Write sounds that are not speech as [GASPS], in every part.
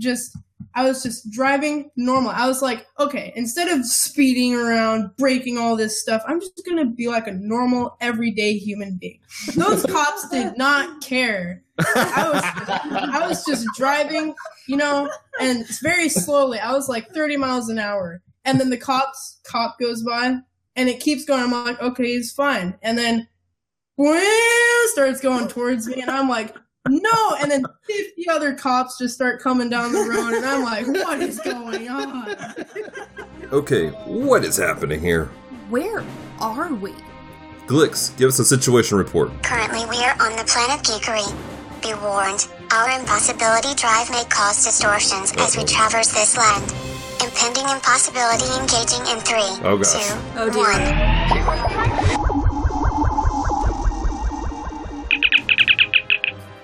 just I was just driving normal. I was like, okay, instead of speeding around, breaking all this stuff, I'm just gonna be like a normal, everyday human being. Those [LAUGHS] cops did not care. I was, I was just driving, you know, and very slowly. I was like 30 miles an hour, and then the cops cop goes by, and it keeps going. I'm like, okay, he's fine, and then starts going towards me, and I'm like, no, and then 50 other cops just start coming down the road, and I'm like, what is going on? Okay, what is happening here? Where are we? Glix, give us a situation report. Currently, we are on the planet Geekery. Be warned, our impossibility drive may cause distortions as we traverse this land. Impending impossibility engaging in three, Oh, gosh. two, Oh, dear. one.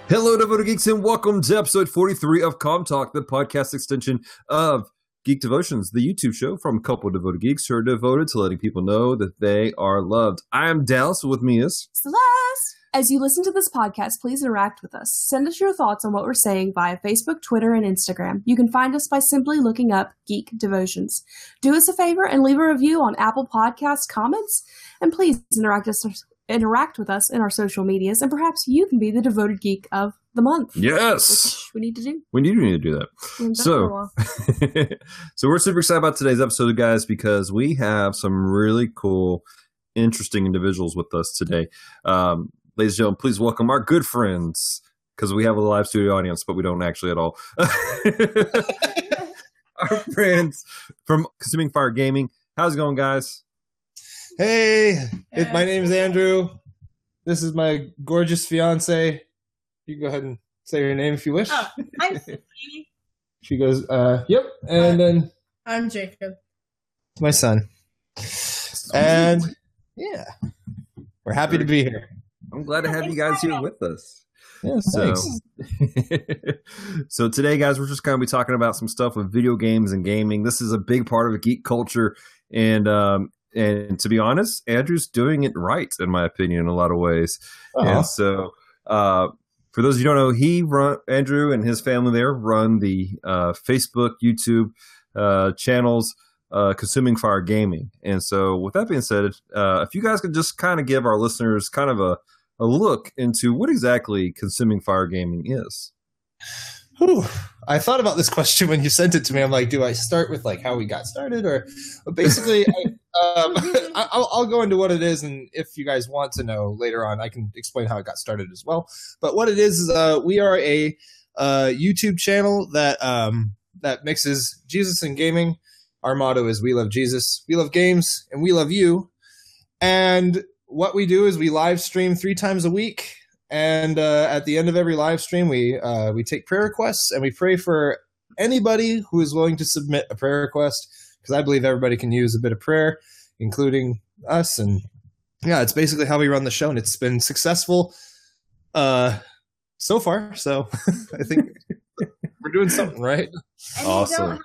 Hello, devoted geeks, and welcome to episode 43 of Com Talk, the podcast extension of Geek Devotions, the YouTube show from a couple of devoted geeks who are devoted to letting people know that they are loved. I am Dallas, with me is Celeste! As you listen to this podcast, please interact with us. Send us your thoughts on what we're saying via Facebook, Twitter, and Instagram. You can find us by simply looking up Geek Devotions. Do us a favor and leave a review on Apple Podcast comments, and please interact us interact with us in our social medias, and perhaps you can be the devoted geek of the month. Yes, Which we need to do. we do need to do that. We've done it So- for a while. so we're super excited about today's episode, guys, because we have some really cool, interesting individuals with us today. Um, ladies and gentlemen, please welcome our good friends, because we have a live studio audience, but we don't actually at all. [LAUGHS] [LAUGHS] our friends from Consuming Fire Gaming. How's it going, guys? Hey, it, my name is Andrew. This is my gorgeous fiance. You can go ahead and say your name if you wish. Oh, I'm [LAUGHS] She goes, uh, yep. And then I'm Jacob. my son. And yeah, we're happy to be here. I'm glad to have you guys here with us. Yeah, So, thanks. [LAUGHS] so today, guys, we're just going to be talking about some stuff with video games and gaming. This is a big part of geek culture, and um, and to be honest, Andrew's doing it right, in my opinion, in a lot of ways. Aw. And so, uh, for those of you who don't know, he run Andrew and his family there run the uh, Facebook, YouTube uh, channels. Uh, consuming fire gaming and so with that being said uh, if you guys could just kind of give our listeners kind of a, a look into what exactly consuming fire gaming is Whew. I thought about this [LAUGHS] question when you sent it to me. I'm like, do I start with like how we got started, or basically, I, um, [LAUGHS] I'll, I'll go into what it is, and if you guys want to know later on, I can explain how it got started as well. But what it is is, uh, we are a uh, YouTube channel that um, that mixes Jesus and gaming. Our motto is "We love Jesus, we love games, and we love you." And what we do is we live stream three times a week and uh, at the end of every live stream we uh, we take prayer requests and we pray for anybody who is willing to submit a prayer request because i believe everybody can use a bit of prayer including us. And yeah it's basically how we run the show and it's been successful uh so far. So [LAUGHS] i think [LAUGHS] we're doing something right. And Awesome.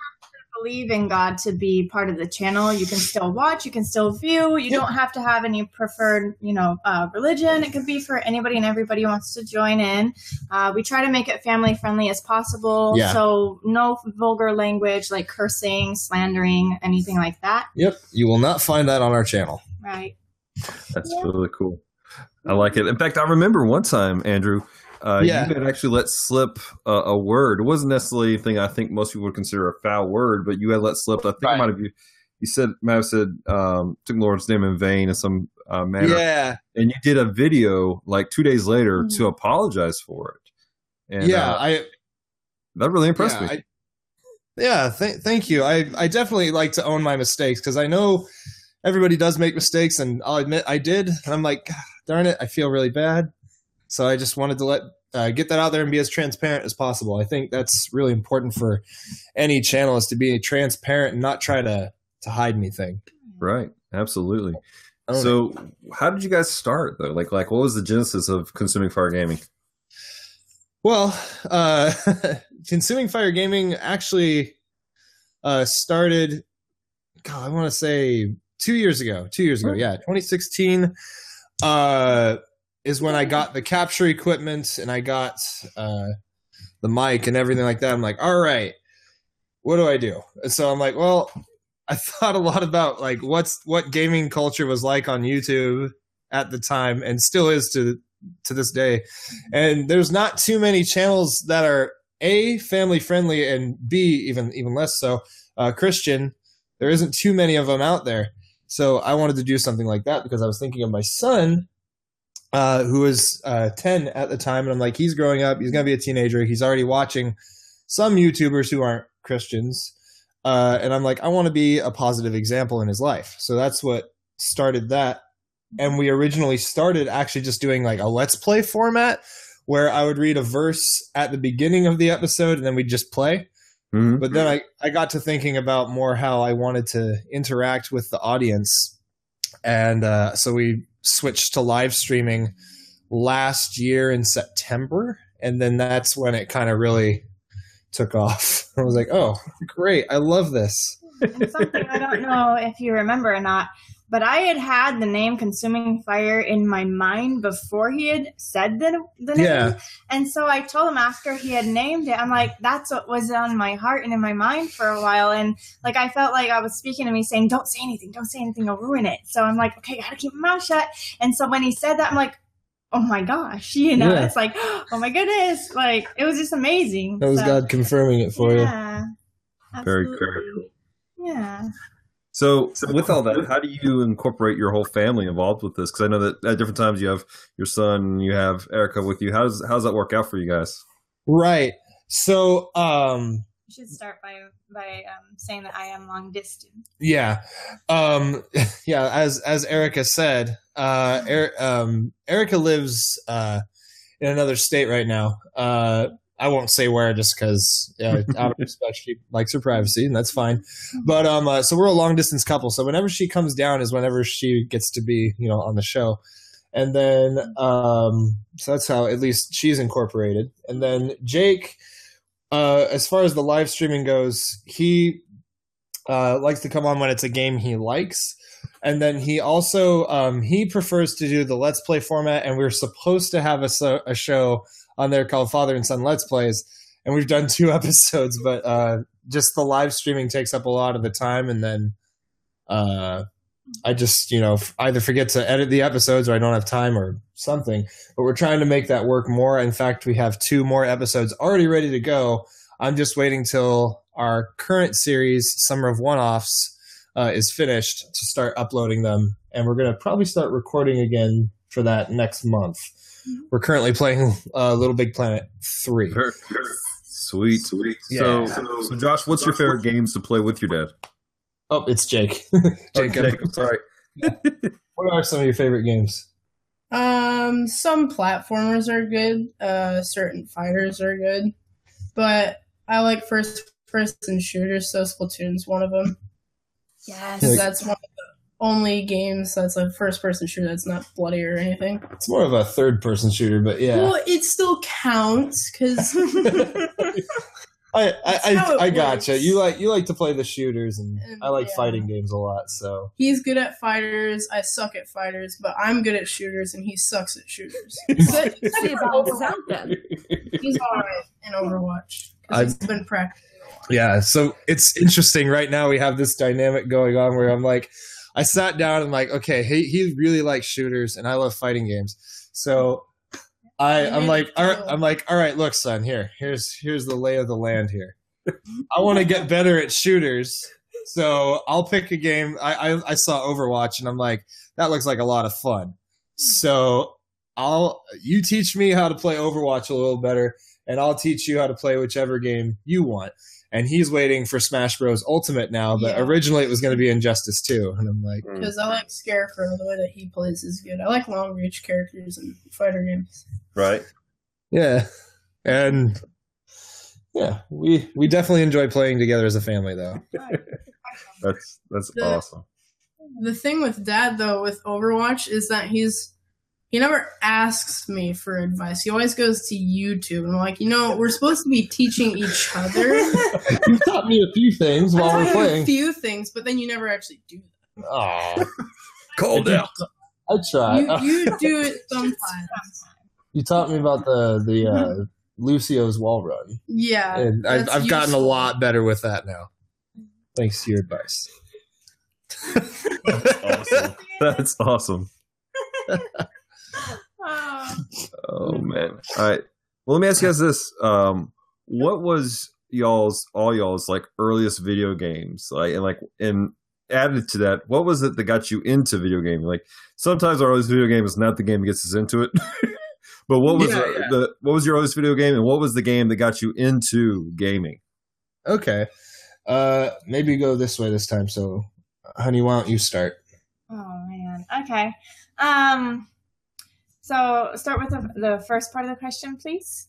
Believe in God to be part of the channel. You can still watch, you can still view. You Yep. don't have to have any preferred, you know, uh, religion. It could be for anybody and everybody wants to join in. Uh, we try to make it family friendly as possible. Yeah. So no vulgar language like cursing, slandering, anything like that. yep you will not find that on our channel Right. that's really cool i like it in fact i remember one time andrew uh, Yeah. you had actually let slip a, a word it wasn't necessarily anything i think most people would consider a foul word but you had let slip i think Right. it might have you you said might have said um, took the lord's name in vain in some uh, manner yeah and you did a video like two days later Mhm. to apologize for it and yeah uh, i that really impressed yeah, me I, yeah, th- thank you. I, I definitely like to own my mistakes because I know everybody does make mistakes, and I'll admit I did. And I'm like, darn it, I feel really bad. So I just wanted to let uh, get that out there and be as transparent as possible. I think that's really important for any channel is to be transparent and not try to to hide anything. right absolutely so how did you guys start though like like what was the genesis of consuming fire gaming Well, uh, [LAUGHS] consuming fire gaming actually uh, started. God, I want to say two years ago. Two years ago, yeah, 2016 uh, is when I got the capture equipment and I got uh, the mic and everything like that. I'm like, all right, what do I do? And so I'm like, well, I [LAUGHS] thought a lot about like what's what gaming culture was like on YouTube at the time and still is to to this day. And there's not too many channels that are a family friendly and b even even less so uh, Christian. There isn't too many of them out there. So I wanted to do something like that because I was thinking of my son, uh, who was uh, 10 at the time. And I'm like, he's growing up. He's going to be a teenager. He's already watching some YouTubers who aren't Christians. Uh, and I'm like, I want to be a positive example in his life. So that's what started that. And we originally started actually just doing like a let's play format where I would read a verse at the beginning of the episode and then we'd just play. Mhm. But then I, I got to thinking about more how I wanted to interact with the audience. And uh, so we switched to live streaming last year in September. And then that's when it kind of really took off. [LAUGHS] I was like, oh, great. I love this. And something I don't know if you remember or not, but I had had the name Consuming Fire in my mind before he had said the, the name. Yeah. And so I told him after he had named it, I'm like, that's what was on my heart and in my mind for a while. And like, I felt like I was speaking to me saying, don't say anything, don't say anything, I'll ruin it. So I'm like, okay, gotta keep my mouth shut. And so when he said that, I'm like, oh my gosh, [LAUGHS] you know, Yeah. it's like, oh my goodness. Like, it was just amazing. That was So, God confirming it for you. yeah. Very, Absolutely. very cool. Yeah. So, with all that, how do you incorporate your whole family involved with this? Because I know that at different times you have your son, you have Erica with you. How does how does that work out for you guys? Right. So, um, You should start by by um, saying that I am long distance. yeah, um, [LAUGHS] yeah. As as Erica said, uh, er, um, Erica lives uh, in another state right now. Uh, I won't say where just because uh, out of [LAUGHS] respect, she likes her privacy, and that's fine. But um, uh, so we're a long distance couple. So whenever she comes down is whenever she gets to be, you know, on the show. And then, um, so that's how at least she's incorporated. And then Jake, uh, as far as the live streaming goes, he uh, likes to come on when it's a game he likes. And then he also um, he prefers to do the let's play format, and we're supposed to have a, so- a show on there called Father and Son Let's Plays, and we've done two [LAUGHS] episodes, but uh, just the live streaming takes up a lot of the time, and then uh, I just you know either forget to edit the episodes or I don't have time or something. But we're trying to make that work more. In fact, we have two more episodes already ready to go. I'm just waiting till our current series, Summer of One Offs, uh, is finished to start uploading them, and we're gonna probably start recording again for that next month. We're currently playing uh, Little Big Planet three. Sweet, sweet. Yeah. So, so Josh, what's your favorite games to play with your dad? Oh, it's Jake. [LAUGHS] Jake, Oh, Jacob, sorry. what are some of your favorite games? Um, some platformers are good. Uh, certain fighters are good, but I like first-person shooters. So Splatoon's one of them. Yes. Like- that's one of the only games that's a first-person shooter that's not bloody or anything. It's more of a third-person shooter, but yeah. Well, it still counts because [LAUGHS] [LAUGHS] I I, I, I gotcha. works. You like you like to play the shooters, and And, I like yeah. fighting games a lot. So he's good at fighters. I suck at fighters, but I'm good at shooters, and he sucks at shooters. [LAUGHS] But See, it balances out then. he's alright in Overwatch I- because he's been practicing. yeah, so it's interesting. Right now, we have this dynamic going on where I'm like, I sat down and like, okay, he he really likes shooters, and I love fighting games. So I I'm like, all right, I'm like, all right, look, son, here, here's here's the lay of the land here. I want to get better at shooters, so I'll pick a game. I, I I saw Overwatch, and I'm like, that looks like a lot of fun. So I'll you teach me how to play Overwatch a little better, and I'll teach you how to play whichever game you want. And he's waiting for Smash Bros. Ultimate now, but Yeah. originally it was going to be Injustice 2. And I'm like, mm. Because I like Scarecrow, the way that he plays is good. I like long reach characters in fighter games. Right. yeah. And yeah, we we definitely enjoy playing together as a family, though. [LAUGHS] That's that's The- awesome. The thing with Dad, though, with Overwatch is that he's he never asks me for advice. He always goes to YouTube. And I'm like, you know, we're supposed to be teaching each other. [LAUGHS] you taught me a few things while I we're playing. a few things, but then you never actually do them. Oh, [LAUGHS] Cold out. I try. You, you do it sometimes. You taught me about the the uh, [LAUGHS] Lucio's wall run, Yeah, and I've, I've gotten a lot better with that now. Thanks to your advice. awesome. That's awesome. Oh. Man. All right. Well, let me ask you guys this: um, What was y'all's all y'all's like earliest video games? Like, and like, and added to that, what was it that got you into video gaming? Like, sometimes our earliest video game is not the game that gets us into it. [LAUGHS] but what was Yeah, the, yeah. the what was your earliest video game, and what was the game that got you into gaming? Okay, uh, maybe go this way this time. So, honey, why don't you start? Oh man. Okay. Um. So start with the, the first part of the question, please.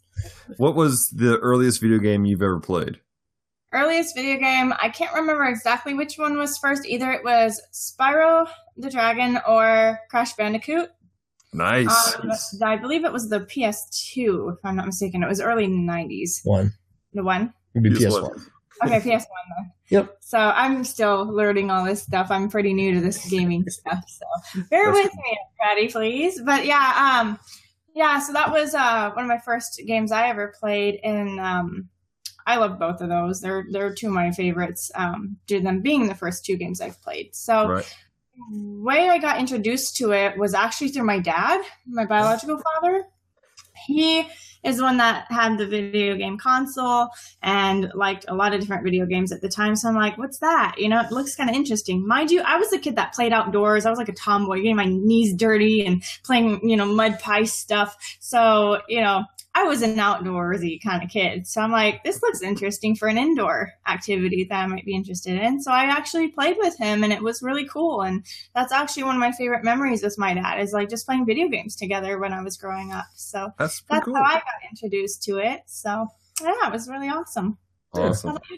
What was the earliest video game you've ever played? Earliest video game. I can't remember exactly which one was first. Either it was Spyro the Dragon or Crash Bandicoot. Nice. Um, I believe it was the PS2, if I'm not mistaken. It was early '90s. One, The one. maybe PS1. PS one. Okay, PS1 then. Yep. So I'm still learning all this stuff. I'm pretty new to this gaming [LAUGHS] stuff, so bear That's with me, everybody, please. But yeah, um, yeah. So that was uh one of my first games I ever played, and um, I love both of those. They're they're two of my favorites. Um, due to them being the first two games I've played. So Right. way I got introduced to it was actually through my dad, my biological father. He is one that had the video game console and liked a lot of different video games at the time. So I'm like, what's that? You know, it looks kind of interesting. Mind you, I was a kid that played outdoors. I was like a tomboy, getting my knees dirty and playing, you know, mud pie stuff. So, you know, I was an outdoorsy kind of kid. So I'm like, this looks interesting for an indoor activity that I might be interested in. So I actually played with him and it was really cool. And that's actually one of my favorite memories with my dad is like just playing video games together when I was growing up. So That's that's cool. how I got introduced to it. So yeah, it was really awesome. How Awesome. about you,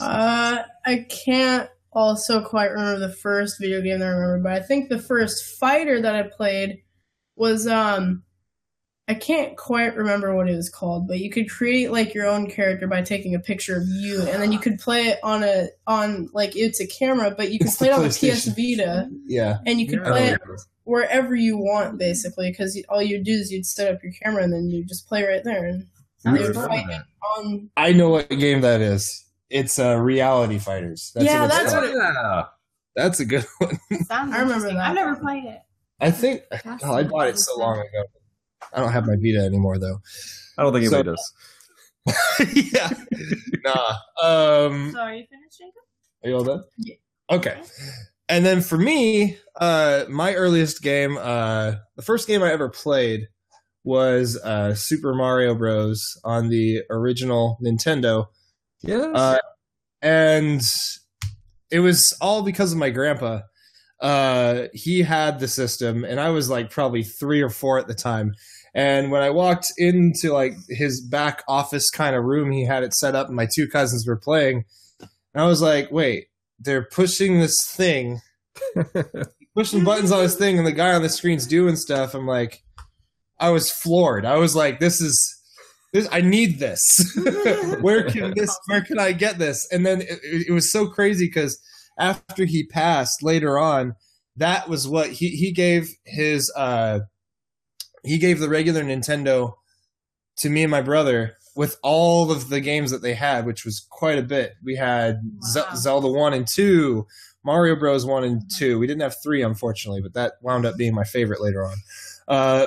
Uh, I can't also quite remember the first video game that I remember, but I think the first fighter that I played was um I can't quite remember what it was called, but you could create like your own character by taking a picture of you, and then you could play it on a on like it's a camera, but you could It's play it on the PS Vita, Yeah. and you could I play it wherever you want, basically, because all you do is you'd set up your camera and then you just play right there. And Sounds they would cool. fight on. I know what game that is. It's uh, Reality Fighters. Yeah, what that's called. what it- Yeah. That's a good [LAUGHS] one. I remember that. I've never played it. I think oh, I bought it so long ago. I don't have my Vita anymore though. I don't think So- anybody does. [LAUGHS] yeah. Nah. Um So are you finished, Jacob? Are you all done? Yeah. Okay. And then for me, uh, my earliest game, uh, the first game I ever played was uh, Super Mario Bros. on the original Nintendo, Yes. uh, and it was all because of my grandpa. Uh, he had the system, and I was like probably three or four at the time. And when I walked into like his back office kind of room, he had it set up, and my two cousins were playing. And I was like, "Wait, they're pushing this thing, [LAUGHS] pushing buttons on this thing, and the guy on the screen's doing stuff." I'm like, I was floored. I was like, "This is." This, I need this. [LAUGHS] where can this? Where can I get this? And then it, it was so crazy because after he passed later on, that was what he he gave his uh he gave the regular Nintendo to me and my brother with all of the games that they had, which was quite a bit. We had Wow. Zelda one and two, Mario Bros one and two. We didn't have three, unfortunately, but that wound up being my favorite later on. Uh,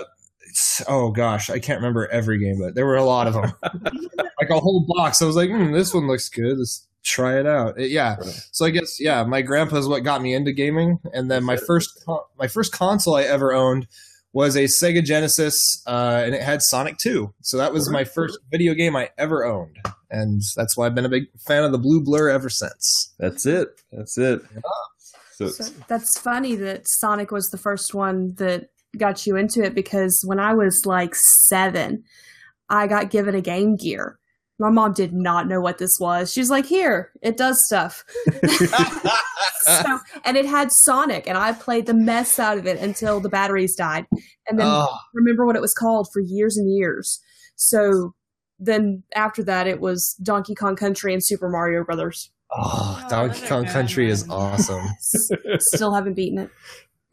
oh gosh, I can't remember every game, but there were a lot of them, [LAUGHS] like a whole box. I was like, hmm, this one looks good. Let's try it out. It- yeah. Right. So I guess yeah, my grandpa's what got me into gaming, and then my first con- my first console I ever owned was a Sega Genesis, uh, and it had Sonic Two. So that was my first video game I ever owned, and that's why I've been a big fan of the Blue Blur ever since. That's it. That's it. So, So that's funny that Sonic was the first one that got you into it because when I was like seven, I got given a Game Gear. My mom did not know what this was. She's like, "Here, it does stuff." [LAUGHS] so, and it had Sonic, and I played the mess out of it until the batteries died, and then oh, remember what it was called for years and years. So then after that, it was Donkey Kong Country and Super Mario Brothers. oh, Oh, Donkey Kong good Country is awesome. [LAUGHS] Still haven't beaten it.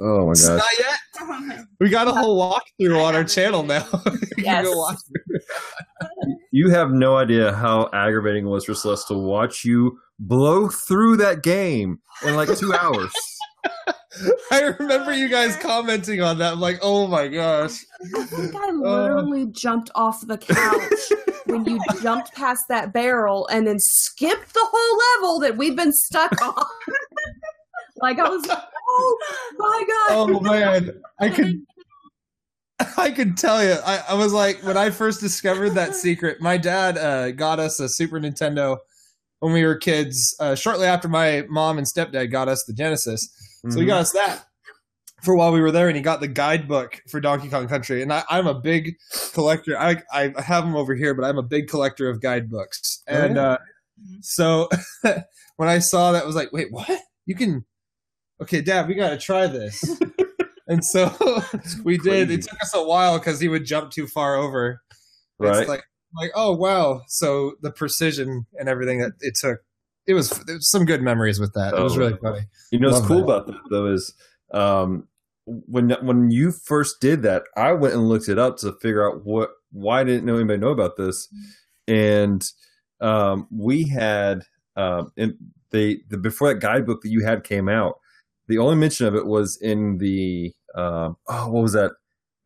Oh my It's gosh. Not yet. [LAUGHS] We got a whole walkthrough on our channel now. you can Yes. Watch You have no idea how aggravating it was for Celeste to watch you blow through that game in like two [LAUGHS] hours. I remember you guys commenting on that. I'm like, oh my gosh. I think I uh. literally jumped off the couch when you jumped past that barrel and then skipped the whole level that we've been stuck on. [LAUGHS] like I was like, oh my god. Oh man. I could [LAUGHS] I could tell you. I, I was like, when I first discovered that [LAUGHS] secret, my dad uh, got us a Super Nintendo when we were kids. Uh, shortly after my mom and stepdad got us the Genesis, so he got us that for while we were there, and he got the guidebook for Donkey Kong Country. And I, I'm a big collector. I I have them over here, but I'm a big collector of guidebooks. Oh, And yeah? uh, so [LAUGHS] when I saw that, I was like, wait, what? You can? Okay, Dad, we got to try this. And so [LAUGHS] we did. It took us a while because he would jump too far over. Right. It's like like oh wow. So the precision and everything that it took. It was, it was some good memories with that. It was Oh. really funny. You know what's cool that. about that though is um, when when you first did that, I went and looked it up to figure out what why didn't know anybody know about this, and um, we had um, and they the before that guidebook that you had came out, the only mention of it was in the um, oh what was that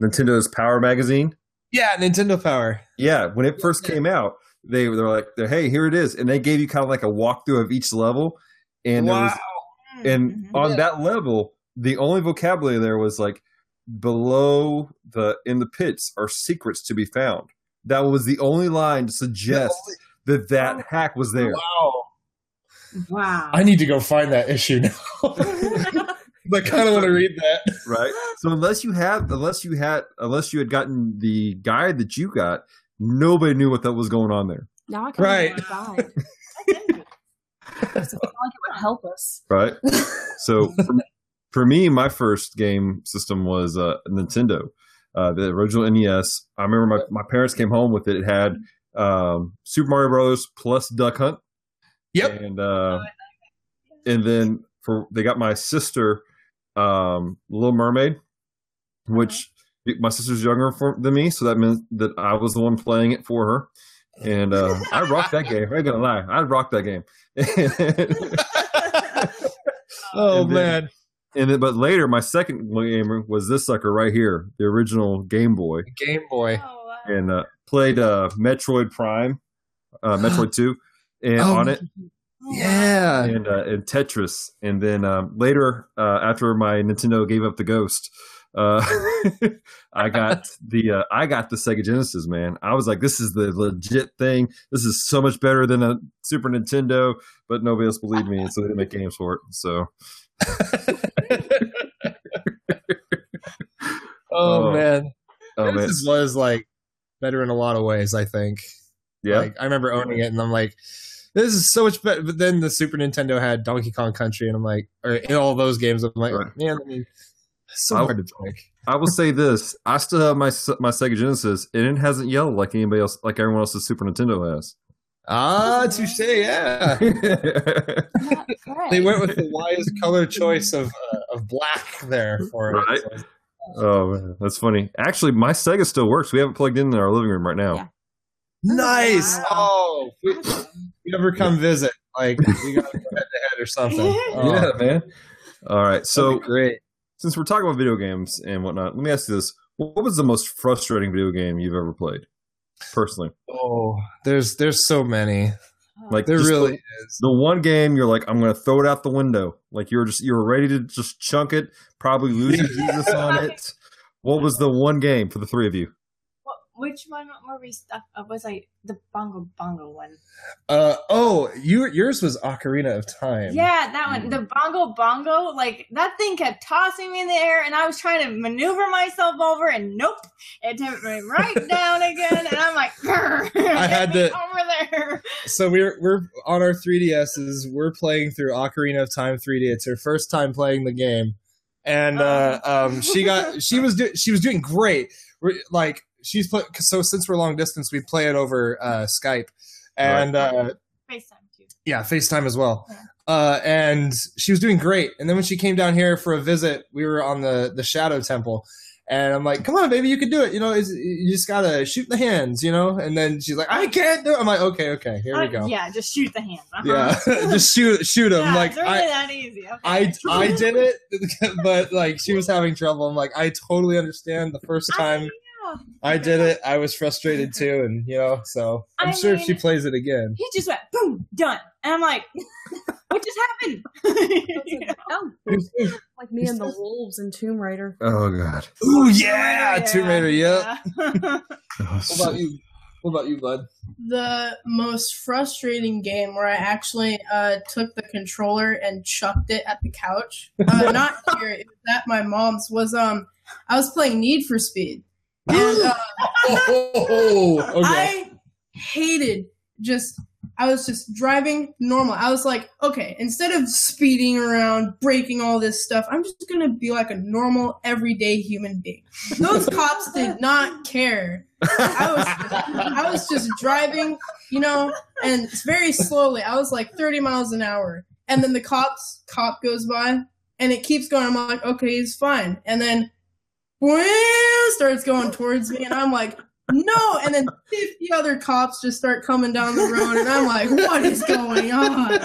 Nintendo's Power magazine. Yeah, Nintendo Power. Yeah, when it first Yeah. came out, they were like, "Hey, here it is," and they gave you kind of like a walkthrough of each level, and there was Mm-hmm. and on Yeah. that level, the only vocabulary there was like below the in the pits are secrets to be found. That was the only line to suggest that that hack was there. Wow. wow. I need to go find that issue now. [LAUGHS] I kind of want to read that. [LAUGHS] Right. So unless you had unless you had unless you had gotten the guide that you got, nobody knew what that was going on there. now I can Right. right. So I like it would help us. Right. so for, for me, my first game system was uh, Nintendo, uh, the original NES. I remember my, my parents came home with it. It had um, Super Mario Bros. plus Duck Hunt. Yep. And uh, and then for they got my sister um, Little Mermaid, which my sister's younger for, than me, so that meant that I was the one playing it for her. And uh, I rocked that game. I ain't gonna lie, I rocked that game. [LAUGHS] [LAUGHS] Oh And then- man, And then, but later, my second game was this sucker right here, the original Game Boy, Game Boy. Oh, wow. and uh, played uh, Metroid Prime, uh, Metroid [GASPS] Two, and Oh, on it, Yeah. and uh, and Tetris. And then um, later, uh, after my Nintendo gave up the Ghost, uh, [LAUGHS] I got [LAUGHS] the uh, I got the Sega Genesis. Man, I was like, this is the legit thing. This is so much better than a Super Nintendo. But nobody else believed me, and so they didn't make games for it. So [LAUGHS] oh, Oh, man, oh man, this was like better in a lot of ways. I think. yeah. Like I remember owning it, and I'm like, this is so much better. But then the Super Nintendo had Donkey Kong Country, and I'm like, or in all those games, I'm like, Right. man, let me. It's so I- hard to pick. I will say this: I still have my my Sega Genesis, and it hasn't yelled like anybody else, like everyone else's Super Nintendo has. Ah, touche. Yeah, they went with the wise color choice of uh, of black there for it. Right. So- oh, man, that's funny. Actually, my Sega still works. We have it plugged in in our living room right now. Yeah. Nice. Wow. Oh, we, you ever come visit? Like we got to go head to head or something. [LAUGHS] Oh, Yeah, man. All right, so great. since we're talking about video games and whatnot, let me ask you this: What was the most frustrating video game you've ever played, personally? Oh, there's there's so many. Like There really the, is. the one game you're like, I'm going to throw it out the window. Like you're just you're ready to just chunk it, probably losing Jesus on it. [LAUGHS] What was the one game for the three of you? Which one were we stuck? Uh, was I the bongo bongo one? Uh oh, you yours was Ocarina of Time. Yeah, that one. The bongo bongo, like that thing kept tossing me in the air, and I was trying to maneuver myself over, and nope, it tipped me right [LAUGHS] down again, and I'm like, I [LAUGHS] had to- over there. So we're we're on our 3DSs. We're playing through Ocarina of Time 3D. It's her first time playing the game, and uh, um, she got [LAUGHS] she was do, she was doing great. We're, like she's put so since we're long distance, we play it over uh, Skype, and uh, FaceTime too. yeah, FaceTime as well. uh, and she was doing great. And then when she came down here for a visit, we were on the the Shadow Temple, and I'm like, "Come on, baby, you can do it. You know, it's, you just gotta shoot the hands, you know." And then she's like, "I can't do it." I'm like, "Okay, okay, here we Uh, go." yeah, just shoot the hands. Uh-huh. Yeah, [LAUGHS] just shoot shoot them. Yeah, like it's really I, that easy. Okay. I I did it, [LAUGHS] but like she was having trouble. I'm like, I totally understand. The first time yeah. [LAUGHS] I did it, I was frustrated too, and you know, so I'm I sure if she plays it again. He just went boom, done, and I'm like, [LAUGHS] what just happened? Oh, [LAUGHS] like me and the wolves in Tomb Raider. Oh god. Ooh yeah, Tomb Raider. Yep. yeah. What about you? What about you, bud? The most frustrating game where I actually uh, took the controller and chucked it at the couch. Uh, not here, it was at my mom's. Was um, I was playing Need for Speed, and uh, Oh, [LAUGHS] okay. I hated just I was just driving normal. I was like, okay, instead of speeding around, breaking all this stuff, I'm just gonna be like a normal, everyday human being. Those [LAUGHS] cops did not care. I was I was just driving, you know, and it's very slowly. I was like 30 miles an hour, and then the cops cop goes by, and it keeps going. I'm like, okay, he's fine, and then. Starts going towards me, and I'm like, no and then 50 other cops just start coming down the road and i'm like what is going on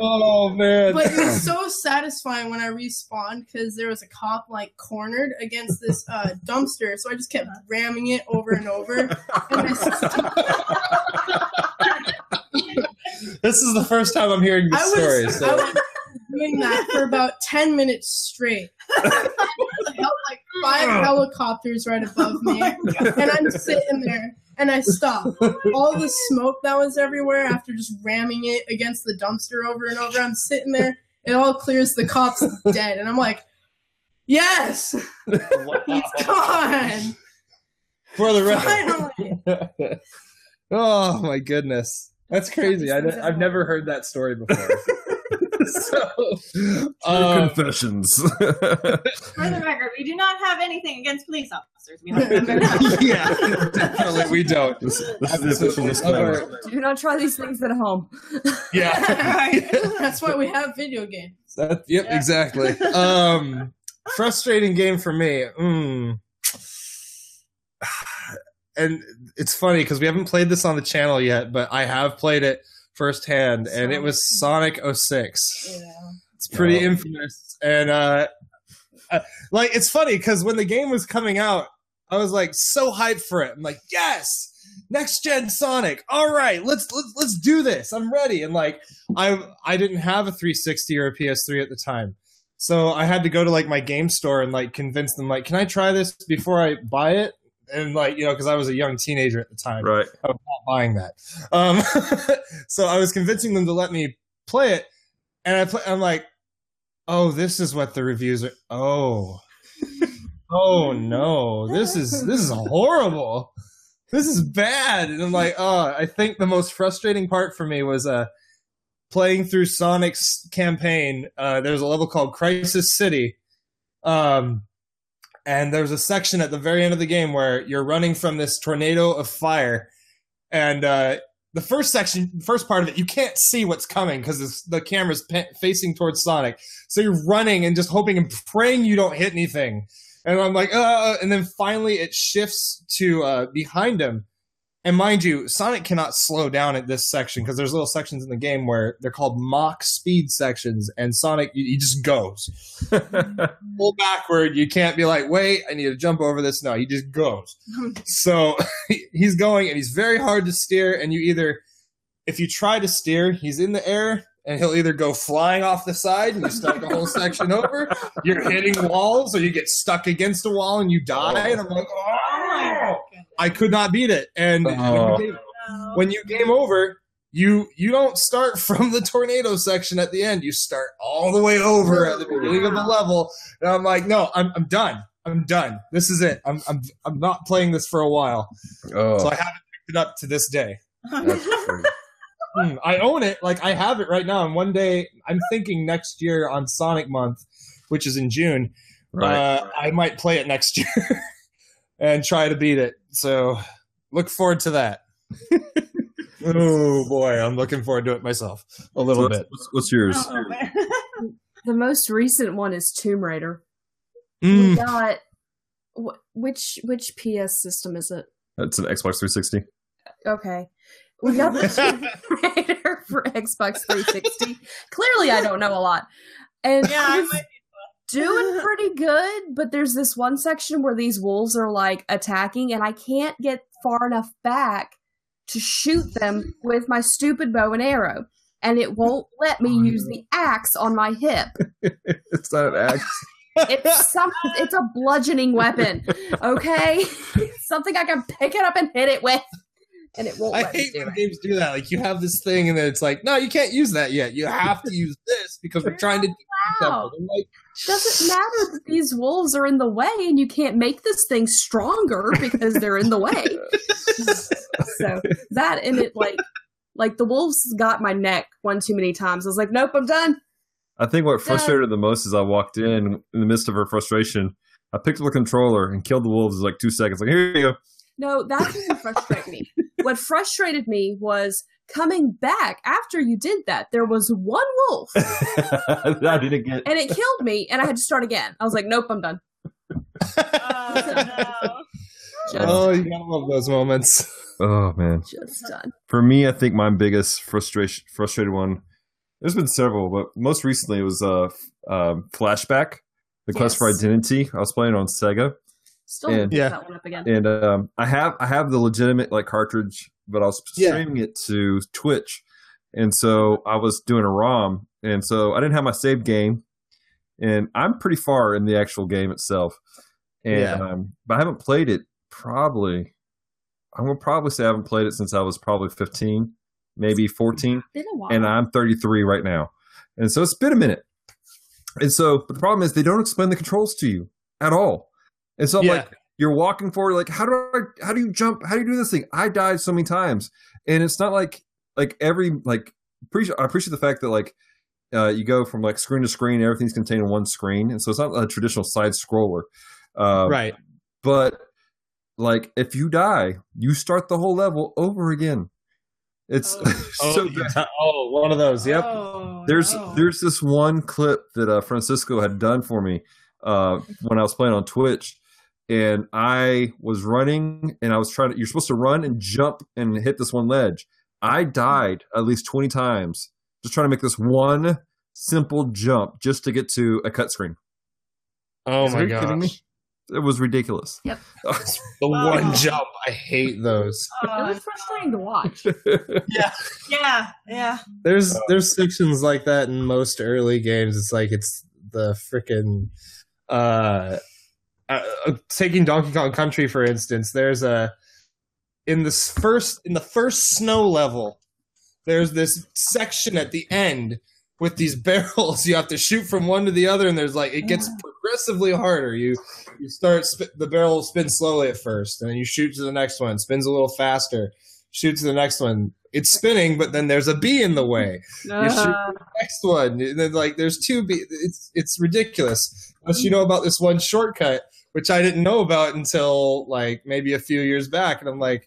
oh man. but it was so satisfying when i respawned because there was a cop like cornered against this uh, dumpster so i just kept ramming it over and over and I, this is the first time I'm hearing I this story. So. I was doing that for about 10 minutes straight [LAUGHS] like five oh. helicopters right above me [LAUGHS] oh and i'm sitting there and I stopped. All the smoke that was everywhere after just ramming it against the dumpster over and over. I'm sitting there. It all clears. The cop's dead, and I'm like, "Yes, he's gone For the record. [LAUGHS] oh my goodness, that's crazy. I, have never heard that story before. [LAUGHS] so, um, Confessions. [LAUGHS] For the record, we do not have anything against police officers. We like them [LAUGHS] yeah, definitely we don't. this, this is the official disclaimer. Do not try these things at home. Yeah, That's why we have video games. That, yep, Yeah. exactly. Um, frustrating game for me. Mm. [SIGHS] And it's funny because we haven't played this on the channel yet, but I have played it firsthand, and it was Sonic 06. Yeah. It's pretty Oh. infamous, and uh, uh, like it's funny because when the game was coming out, I was like so hyped for it. I'm like, yes, next gen Sonic. All right, let's let's let's do this. I'm ready. And like, I I didn't have a 360 or a PS3 at the time, so I had to go to like my game store and like convince them like, can I try this before I buy it? And like you know, because I was a young teenager at the time Right. I was not buying that. Um, [LAUGHS] so I was convincing them to let me play it, and I play, I'm like, oh, this is what the reviews are. Oh, oh no, this is this is horrible. This is bad. And I'm like, oh, I think the most frustrating part for me was uh playing through Sonic's campaign. Uh, there's a level called Crisis City. Um, and there's a section at the very end of the game where you're running from this tornado of fire. And uh, the first section first part of it you can't see what's coming because the camera's pa- facing towards sonic. So you're running and just hoping and praying you don't hit anything. And i'm like uh and then finally it shifts to uh, behind him and mind you sonic cannot slow down at this section because there's little sections in the game where they're called Mach speed sections and sonic he he just goes [LAUGHS] pull backward. You can't be like, wait, I need to jump over this. No, he just goes. [LAUGHS] so [LAUGHS] he's going and he's very hard to steer. And you either, if you try to steer, he's in the air and he'll either go flying off the side and you start the whole section over. You're hitting walls or you get stuck against a wall and you die. And I'm like, oh, I could not beat it. And Oh. when, you game, when you game over, you you don't start [LAUGHS] from the tornado section at the end. You start all the way over at the beginning of the level. And I'm like, no, I'm I'm done. I'm done. This is it. I'm I'm I'm not playing this for a while. Oh, So I haven't picked it up to this day. that's crazy. [LAUGHS] Hmm, I own it. Like I have it right now. And one day I'm thinking next year on Sonic Month, which is in June, Right. uh, I might play it next [LAUGHS] year and try to beat it. So look forward to that. [LAUGHS] Oh boy, I'm looking forward to it myself a little What's, bit. what's, what's yours? Oh. [LAUGHS] The most recent one is Tomb Raider. We Mm. got which which PS system is it? It's an Xbox 360. Okay. We got the [LAUGHS] Tomb Raider for Xbox 360. Clearly, I don't know a lot. And Yeah, I I was might doing [LAUGHS] pretty good, but there's this one section where these wolves are like attacking, and I can't get far enough back to shoot them [LAUGHS] with my stupid bow and arrow. And it won't let me oh, use the axe on my hip. [LAUGHS] it's not an axe. It's some it's a bludgeoning weapon. Okay? Something I can pick it up and hit it with. And it won't I let me hate when it. games do that. Like you have this thing, and then it's like, no, you can't use that yet. You have to use this because we're trying to. do Wow. Like, Doesn't matter that these wolves are in the way and you can't make this thing stronger because they're in the way. [LAUGHS] so that and it like like the wolves got my neck one too many times. I was like, nope, I'm done. I think what frustrated her the most is I walked in in the midst of her frustration. I picked up the controller and killed the wolves in like two seconds. Like, here you go. No, that didn't frustrate me. What frustrated me was coming back after you did that. There was one wolf [LAUGHS] I didn't get. and it killed me, and I had to start again. I was like, nope, I'm done. Oh, no. Just, oh, you gotta love those moments. Oh man. just done. For me, I think my biggest frustration, frustrated one. There's been several, but most recently it was uh, f- um, Flashback, the Quest for Identity. I was playing on Sega, Still And- Yeah. that one up again. and um, I have I have the legitimate like cartridge, but I was Yeah. streaming it to Twitch, and so I was doing a ROM, and so I didn't have my save game, and I'm pretty far in the actual game itself, and Yeah. um, but I haven't played it probably. I'm gonna probably say I haven't played it since I was probably 15, maybe 14 Been a while. and I'm 33 right now. And so it's been a minute. And so, but the problem is they don't explain the controls to you at all. And so I'm Yeah. like, you're walking forward, like, how do I, how do you jump? How do you do this thing? I died so many times. And it's not like, like every, like, appreciate, I appreciate the fact that like, uh, you go from like screen to screen, everything's contained in one screen. And so it's not a traditional side scroller. Uh, right. but like if you die, you start the whole level over again. It's Oh. [LAUGHS] so oh, bad. yeah. oh, one of those. Yep. Oh, There's no. there's this one clip that uh, Francisco had done for me uh, when I was playing on Twitch, and I was running and I was trying to. You're supposed to run and jump and hit this one ledge. I died at least twenty times just trying to make this one simple jump just to get to a cut screen. Oh Are my you kidding me? gosh. It was ridiculous. Yep. [LAUGHS] the [LAUGHS] Oh. one jump. I hate those. it Oh, was frustrating to watch. [LAUGHS] Yeah. Yeah, yeah. There's there's sections like that in most early games. It's like it's the freaking uh, uh, uh, taking Donkey Kong Country for instance. There's a in this first in the first snow level. There's this section at the end with these [LAUGHS] barrels. You have to shoot from one to the other, and there's like it gets progressively harder. You you start sp- the barrel spins slowly at first, and then you shoot to the next one. Spins a little faster. Shoot to the next one. It's spinning, but then there's a bee in the way Uh, shoot- next one. And then like there's two. Be- it's it's ridiculous. Unless you know about this one shortcut, which I didn't know about until like maybe a few years back, and I'm like,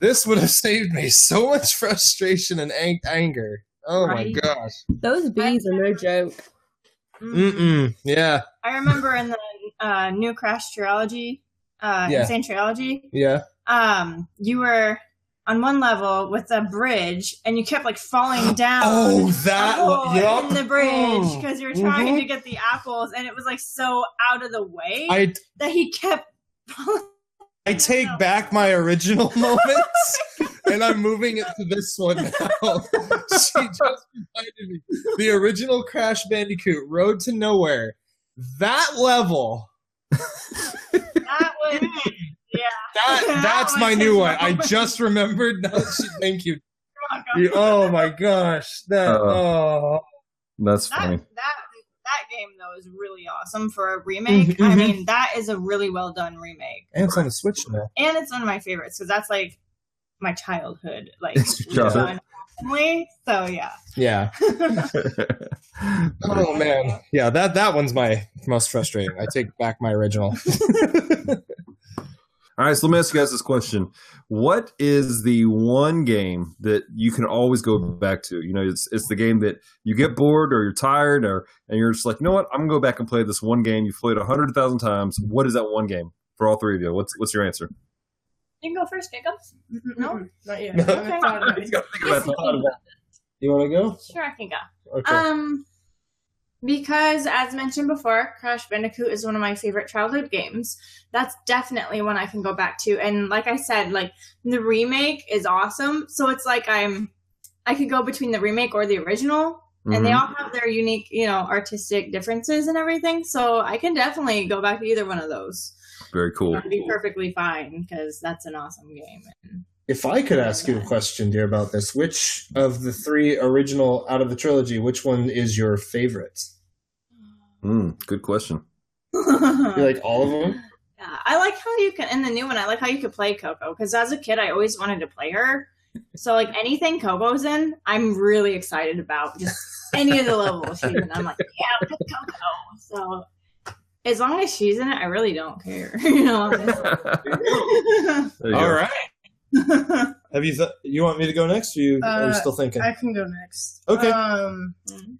this would have saved me so much [LAUGHS] frustration and ang- anger. Oh Right. my gosh. those bees are no joke. Mm. Mm-mm. Yeah. I remember in the uh, new Crash trilogy, uh, Yeah. N. Sane trilogy, Yeah. um, you were on one level with a bridge, and you kept like falling [GASPS] down. Oh, that one. in the bridge Oh. because you were trying Mhm. to get the apples, and it was like so out of the way I that he kept. [LAUGHS] I take back my original [LAUGHS] moments. And I'm moving it to this one now. [LAUGHS] she just reminded me. The original Crash Bandicoot Road to Nowhere. That level That was. That That [LAUGHS] that's my new one. I just [LAUGHS] remembered. [LAUGHS] Now that thank you. You- Oh my gosh, that oh That's that funny. that that game though is really awesome for a remake. Mhm, I mhm. mean, that is a really well done remake, and it's on the Switch now. and it's one of my favorites because that's like my childhood, like It's your childhood. So yeah, Yeah. Oh man. Yeah, that that one's my most frustrating. I take back my original. All right, so let me ask you guys this question: What is the one game that you can always go back to? You know, it's it's the game that you get bored or you're tired, or and you're just like, you know what? I'm gonna go back and play this one game you've played a hundred thousand times. What is that one game for all three of you? What's what's your answer? You can go first, Jacob. No? Not yet. No. [LAUGHS] I haven't thought about gotta think about that. You want to go? Sure, I can go. Okay. Um, because as mentioned before, Crash Bandicoot is one of my favorite childhood games. That's definitely one I can go back to. And like I said, like the remake is awesome. So it's like I'm, I could go between the remake or the original, and they Mhm. all have their unique, you know, artistic differences and everything. So I can definitely go back to either one of those. Very cool. That'd be perfectly fine because that's an awesome game. If I could ask you a question, dear, about this, which of the three original out of the trilogy, which one is your favorite? Mm, good question. You like all of them? [LAUGHS] Yeah, I like how you can in the new one. I like how you could play Coco because as a kid, I always wanted to play her. So like anything Coco's in, I'm really excited about. Just any of the levels she's in, I'm like, yeah, pick Coco. So as long as she's in it, I really don't care. [LAUGHS] you know. [LAUGHS] There you All go. right. [LAUGHS] Have you? Th- you want me to go next? Or you are you Uh, still thinking? I can go next. Okay. Um, Mhm.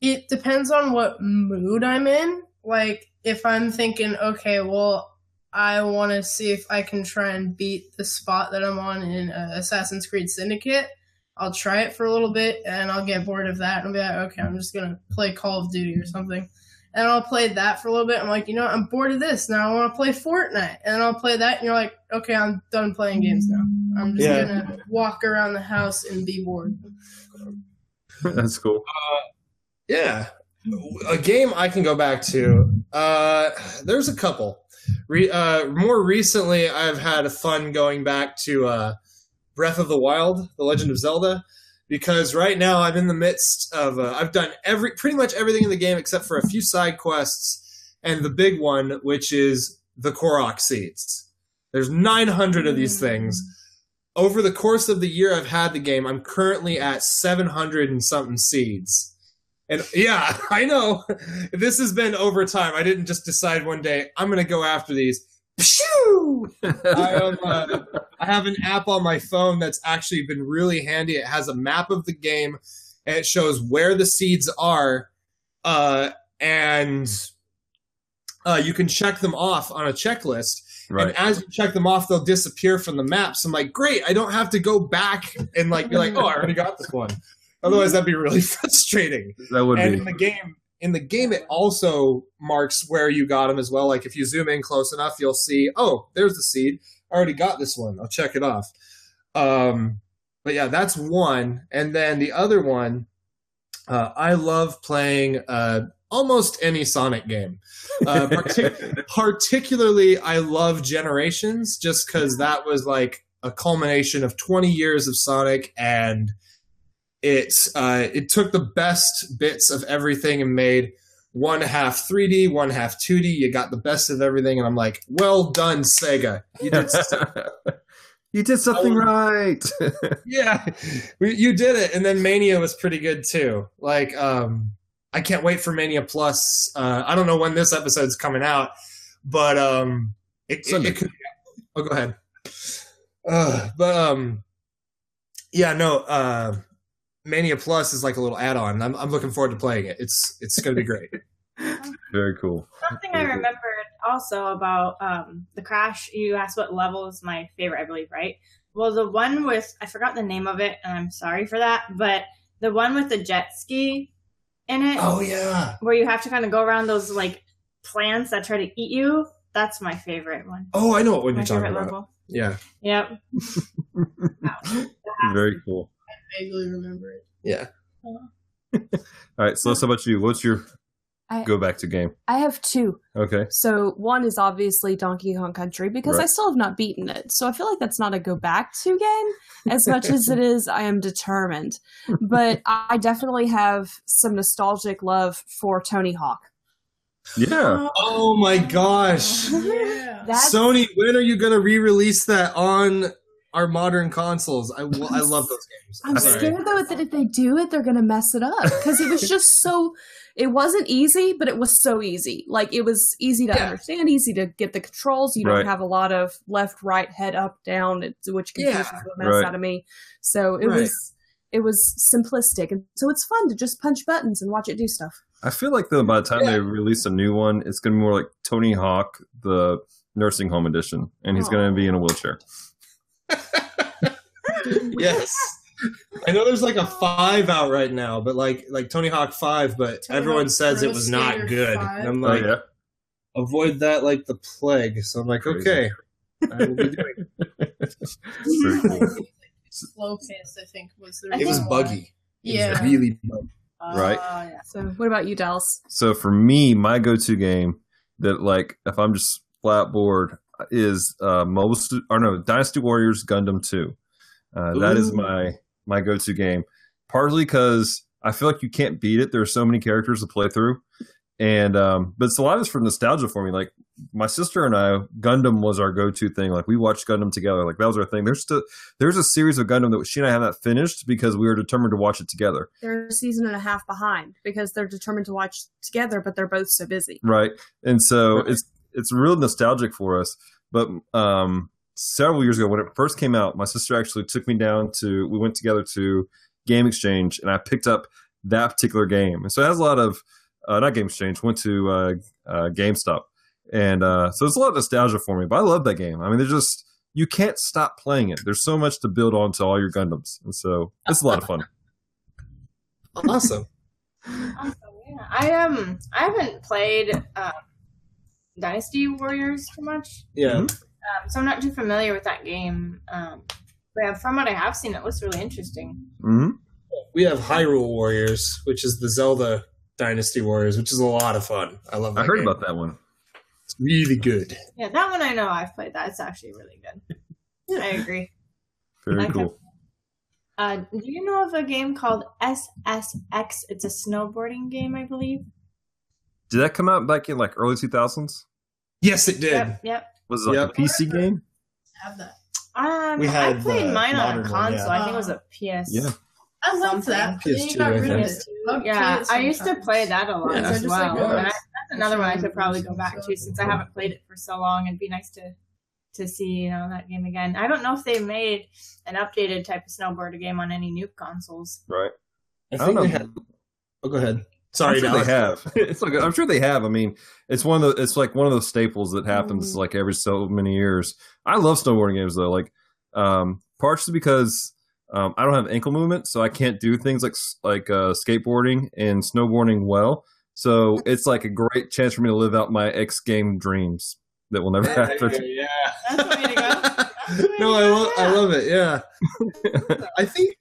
it depends on what mood I'm in. Like, if I'm thinking, okay, well, I want to see if I can try and beat the spot that I'm on in uh, Assassin's Creed Syndicate, I'll try it for a little bit and I'll get bored of that and be like, okay, I'm just going to play Call of Duty or something. And I'll play that for a little bit. I'm like, you know, I'm bored of this. Now I want to play Fortnite. And I'll play that. And you're like, okay, I'm done playing games now. I'm just Yeah. going to walk around the house and be bored. [LAUGHS] That's cool. Yeah. A game I can go back to. Uh, there's a couple. Re- uh, more recently, I've had fun going back to uh, Breath of the Wild, The Legend of Zelda, because right now I'm in the midst of. Uh, I've done every pretty much everything in the game except for a few side quests and the big one, which is the Korok seeds. There's 900 of these things. Over the course of the year I've had the game, I'm currently at 700 and something seeds. And yeah, [LAUGHS] I know. This has been over time. I didn't just decide one day I'm going to go after these. I, uh, I have an app on my phone that's actually been really handy. It has a map of the game, and it shows where the seeds are, uh, and uh, you can check them off on a checklist. Right. And as you check them off, they'll disappear from the map. So I'm like, great, I don't have to go back and like be like, oh, I already got this one. Otherwise, that'd be really [LAUGHS] frustrating That would and be. in the game in the game it also marks where you got them as well. Like if you zoom in close enough you'll see oh there's the seed. I already got this one. I'll check it off. Um but yeah that's one. And then the other one uh, i love playing uh, almost any sonic game. Uh, partic- [LAUGHS] particularly i love generations just because that was like a culmination of 20 years of sonic and it uh, it took the best bits of everything and made one half 3D, one half 2D. You got the best of everything, and I'm like, well done, Sega. You did, [LAUGHS] you did something right. [LAUGHS] yeah, you did it. And then Mania was pretty good too. Like, um, I can't wait for Mania Plus. Uh, I don't know when this episode's coming out, but um, it, it, it could. Oh, go ahead. Uh, but um, yeah, no. Uh, Mania Plus is like a little add-on. I'm, I'm looking forward to playing it. It's it's going to be [LAUGHS] great. Very cool. Something I remembered also about um, the crash. You asked what level is my favorite, I believe, right? Well, the one with I forgot the name of it, and I'm sorry for that. But the one with the jet ski in it, oh yeah. where you have to kind of go around those like plants that try to eat you. That's my favorite one. Oh, I know what one you're talking about. level. Yeah, Yep. [LAUGHS] Very cool. Vaguely remember it. yeah. [LAUGHS] All right. So, how about you? What's your I- go back to game? I have two. Okay. So one is obviously Donkey Kong Country because I still have not beaten it. So I feel like that's not a go back to game as much as it is I am determined. But [LAUGHS] I definitely have some nostalgic love for Tony Hawk. Yeah. Oh my gosh. [LAUGHS] Yeah. Sony, when are you going to re-release that on our modern consoles. I, lo- I love those games. I'm sorry. scared though that if they do it, they're gonna mess it up because it was [LAUGHS] just so. It wasn't easy, but it was so easy. Like it was easy to Yeah. understand, easy to get the controls. You Right. don't have a lot of left, right, head, up, down, which confuses Yeah. the mess Right. out of me. So it Right. was it was simplistic, and so it's fun to just punch buttons and watch it do stuff. I feel like though by the time Yeah. they release a new one, it's gonna be more like Tony Hawk, the nursing home edition, and he's gonna be in a wheelchair. [LAUGHS] yes. I know there's like a five out right now, but like like Tony Hawk Five, but Tony everyone Hawk says it Pro was not good. 5. And I'm Oh like, yeah, avoid that like the plague. So I'm like, Crazy. okay, I will be doing. it. Slow [LAUGHS] paced, I think, was the It was reason why. buggy. It was Yeah. really buggy. Uh, right. Oh, yeah. So, what about you, Dallas? So for me, my go-to game that like if I'm just flat bored is uh Mobile or no Dynasty Warriors Gundam 2. Uh, that is my my go-to game. Partly because I feel like you can't beat it. There are so many characters to play through, and um, but it's a lot of it's for nostalgia for me. Like my sister and I, Gundam was our go-to thing. Like we watched Gundam together. Like that was our thing. There's still there's a series of Gundam that she and I have not finished because we were determined to watch it together. They're a season and a half behind because they're determined to watch together, but they're both so busy. right and so it's it's real nostalgic for us but um several years ago when it first came out my sister actually took me down to we went together to game exchange and i picked up that particular game. And so it has a lot of uh, not game exchange went to uh, uh gamestop. And uh so it's a lot of nostalgia for me but i love that game. I mean there's just you can't stop playing it. There's so much to build onto all your gundams. And so it's a lot of fun. [LAUGHS] Awesome. Awesome, yeah. I um I haven't played um, Dynasty Warriors too much, Yeah. um, so I'm not too familiar with that game. Um, but from what I have seen, it looks really interesting. hmm We have Hyrule Warriors, which is the Zelda Dynasty Warriors, which is a lot of fun. I love. That i heard game. about that one It's really good. Yeah, that one I know I've played. That it's actually really good. I agree. very Okay. cool Uh, do you know of a game called SSX? It's a snowboarding game, I believe. Did that come out back in like early 2000s Yes, it did. Yep, yep. was it like Yep. a pc game Have that. Um, We had I played mine on a modern one, console. yeah. I think it was a PS. Yeah. I love that. Something. but then PS2, I of think. it. I'll play Yeah, I used to play that a lot Yeah. as So just like well. those. And I, that's another one I could probably go back to since I haven't played it for so long. It'd be nice to to see you know that game again. I don't know if they made an updated type of snowboard game on any new consoles. right I I don't think know. they had. Oh, go ahead. Sorry, I'm sure Dallas. they have. [LAUGHS] It's like I'm sure they have. I mean, it's one of the it's like one of those staples that happens Mm. like every so many years. I love snowboarding games though, like um, partially because um, I don't have ankle movement, so I can't do things like like uh, skateboarding and snowboarding well. So [LAUGHS] it's like a great chance for me to live out my X game dreams that will never [LAUGHS] happen. Yeah. That's the way to go. That's the way no, I, go, lo- I love it. Yeah. I think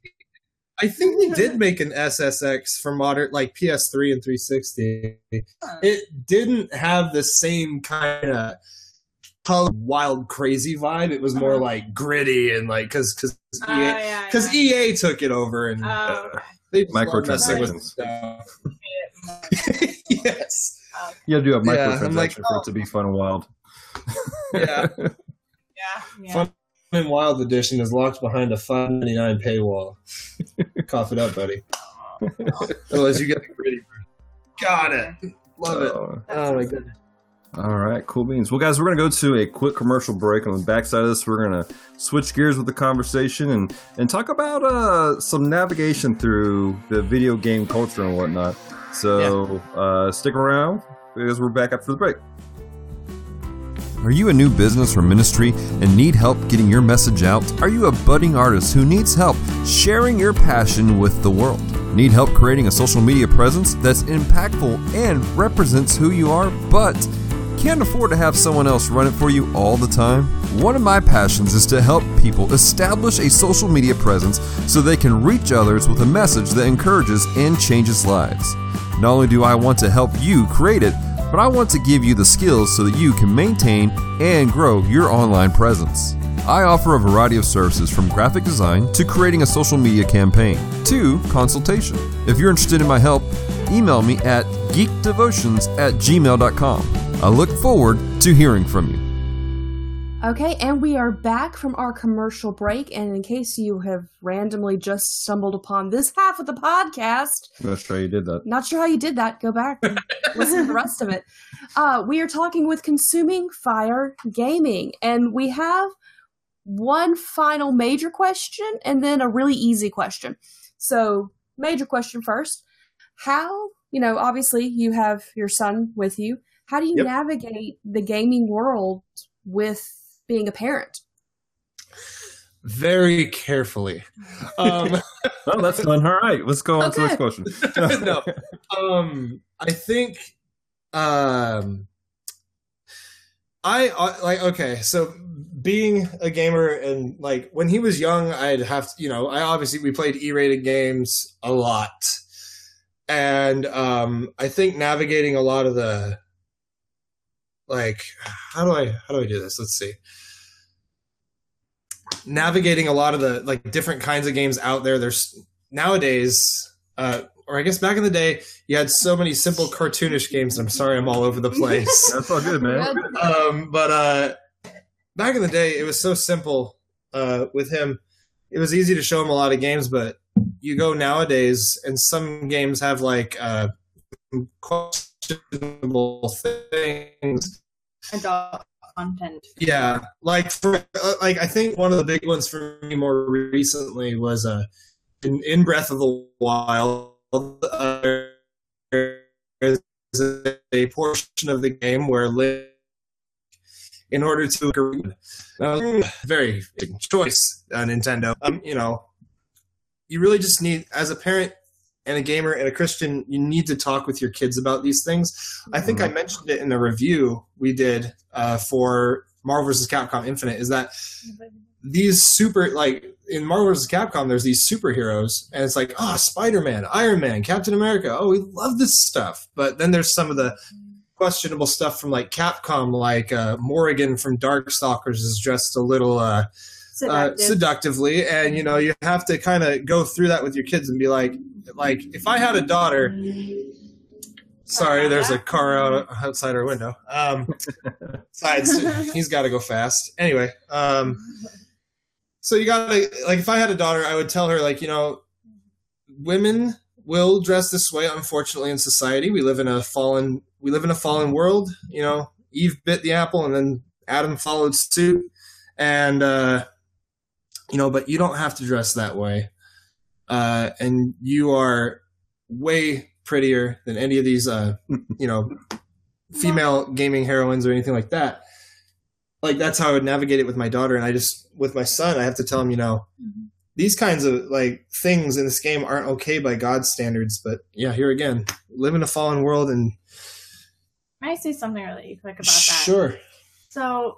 I think they did make an SSX for modern like PS3 and 360. It didn't have the same kind of wild crazy vibe. It was more Uh-huh. like gritty and like because because Oh, EA, yeah, yeah. EA took it over and Oh, okay. they just love messing with Microtransactions. [LAUGHS] yes. You have to do a Yeah, microtransaction I'm like, for it to be fun and wild. Yeah. [LAUGHS] Yeah, yeah. Fun and Wild Edition is locked behind a five ninety nine paywall. [LAUGHS] Cough it up, buddy. [LAUGHS] Otherwise, you get the gritty. Got it. Love it. Uh, Oh my goodness. All right, cool beans. Well, guys, we're going to go to a quick commercial break. On the backside of this, we're going to switch gears with the conversation and, and talk about uh, some navigation through the video game culture and whatnot. So uh, stick around because we're back after the break. Are you a new business or ministry and need help getting your message out? Are you a budding artist who needs help sharing your passion with the world? Need help creating a social media presence that's impactful and represents who you are, but can't afford to have someone else run it for you all the time? One of my passions is to help people establish a social media presence so they can reach others with a message that encourages and changes lives. Not only do I want to help you create it, but I want to give you the skills so that you can maintain and grow your online presence. I offer a variety of services from graphic design to creating a social media campaign to consultation. If you're interested in my help, email me at geekdevotions at gmail.com. I look forward to hearing from you. Okay, and we are back from our commercial break. And in case you have randomly just stumbled upon this [LAUGHS] half of the podcast, Let's try you did that. not sure how you did that, go back and [LAUGHS] listen to the rest of it. Uh, we are talking with Consuming Fire Gaming, and we have one final major question and then a really easy question. So, major question first. How, you know, obviously you have your son with you. How do you Yep. navigate the gaming world with being a parent? Very carefully. Um, Oh, that's done. All right, let's go on to the next question. [LAUGHS] no. Um, I think, um, I, I like okay. So being a gamer and like when he was young, I'd have to, you know, I obviously we played E-rated games a lot, and um, I think navigating a lot of the like how do I how do I do this? Let's see. Navigating a lot of the like different kinds of games out there. There's nowadays, uh, or I guess back in the day, you had so many simple cartoonish games. I'm sorry, I'm all over the place. [LAUGHS] That's all good, man. um, but uh, back in the day, it was so simple uh, with him. It was easy to show him a lot of games, but you go nowadays, and some games have like uh, questionable things. Adult content. Yeah, like for uh, like I think one of the big ones for me more recently was uh, in, in Breath of the Wild. Uh, there's a portion of the game where Link, in order to uh, very big choice, uh, Nintendo. Um, you know, you really just need as a parent and a gamer and a Christian, you need to talk with your kids about these things. I think I mentioned it in the review we did uh, for Marvel vs. Capcom Infinite. Is that these super like in Marvel vs. Capcom? There's these superheroes, and it's like, oh, Spider Man, Iron Man, Captain America. Oh, we love this stuff. But then there's some of the questionable stuff from like Capcom, like uh, Morrigan from Darkstalkers is dressed a little uh, uh, Seductive. seductively, and you know you have to kind of go through that with your kids and be like, like if I had a daughter. Sorry, there's a car out outside our window. Um, [LAUGHS] besides, he's got to go fast. Anyway, um, so you got to like if I had a daughter, I would tell her like you know, women will dress this way. Unfortunately, in society, we live in a fallen we live in a fallen world. You know, Eve bit the apple, and then Adam followed suit, and uh, you know, but you don't have to dress that way, uh, and you are way prettier than any of these, uh, [LAUGHS] you know, female gaming heroines or anything like that. Like that's how I would navigate it with my daughter, and I just with my son, I have to tell him, you know, these kinds of like things in this game aren't okay by God's standards. But yeah, here again, live in a fallen world, and I say something really quick about that? sure, So,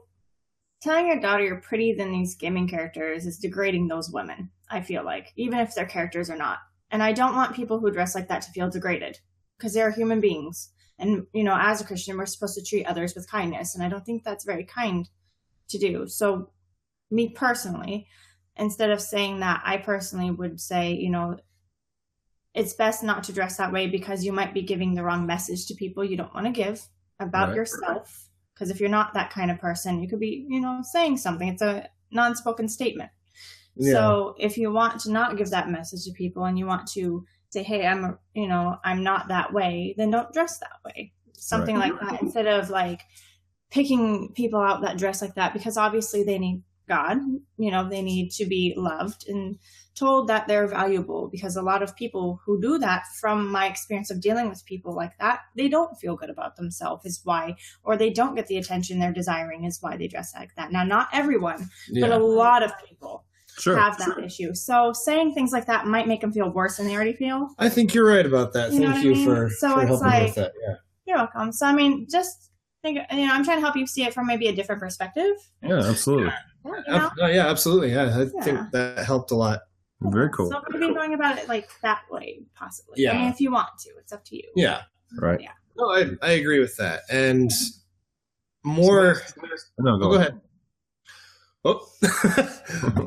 telling your daughter you're prettier than these gaming characters is degrading those women, I feel like, even if their characters are not. And I don't want people who dress like that to feel degraded because they're human beings. And, you know, as a Christian, we're supposed to treat others with kindness. And I don't think that's very kind to do. So, me personally, instead of saying that, I personally would say, you know, it's best not to dress that way because you might be giving the wrong message to people you don't want to give about Right. yourself. Because if you're not that kind of person, you could be, you know, saying something. It's a non spoken statement. Yeah, So if you want to not give that message to people and you want to say, hey, I'm, a, you know, I'm not that way, then don't dress that way. Something like that instead of like picking people out that dress like that because obviously they need God, you know, they need to be loved and told that they're valuable because a lot of people who do that from my experience of dealing with people like that they don't feel good about themselves is why or they don't get the attention they're desiring is why they dress like that. Now not everyone but a lot of people Sure. have that issue. So saying things like that might make them feel worse than they already feel. I think you're right about that. You Thank what I you mean? for, So for it's helping me like- with that. Yeah. You're welcome. So I mean, just think. You know, I'm trying to help you see it from maybe a different perspective. Yeah, absolutely. You know? Ab- yeah, absolutely. Yeah, I Yeah. think that helped a lot. Very cool. So maybe going about it like that way, possibly. Yeah. I mean, if you want to, it's up to you. Yeah. Right. Yeah. No, I, I agree with that. And more. No, Oh, go, go ahead. ahead. Oh.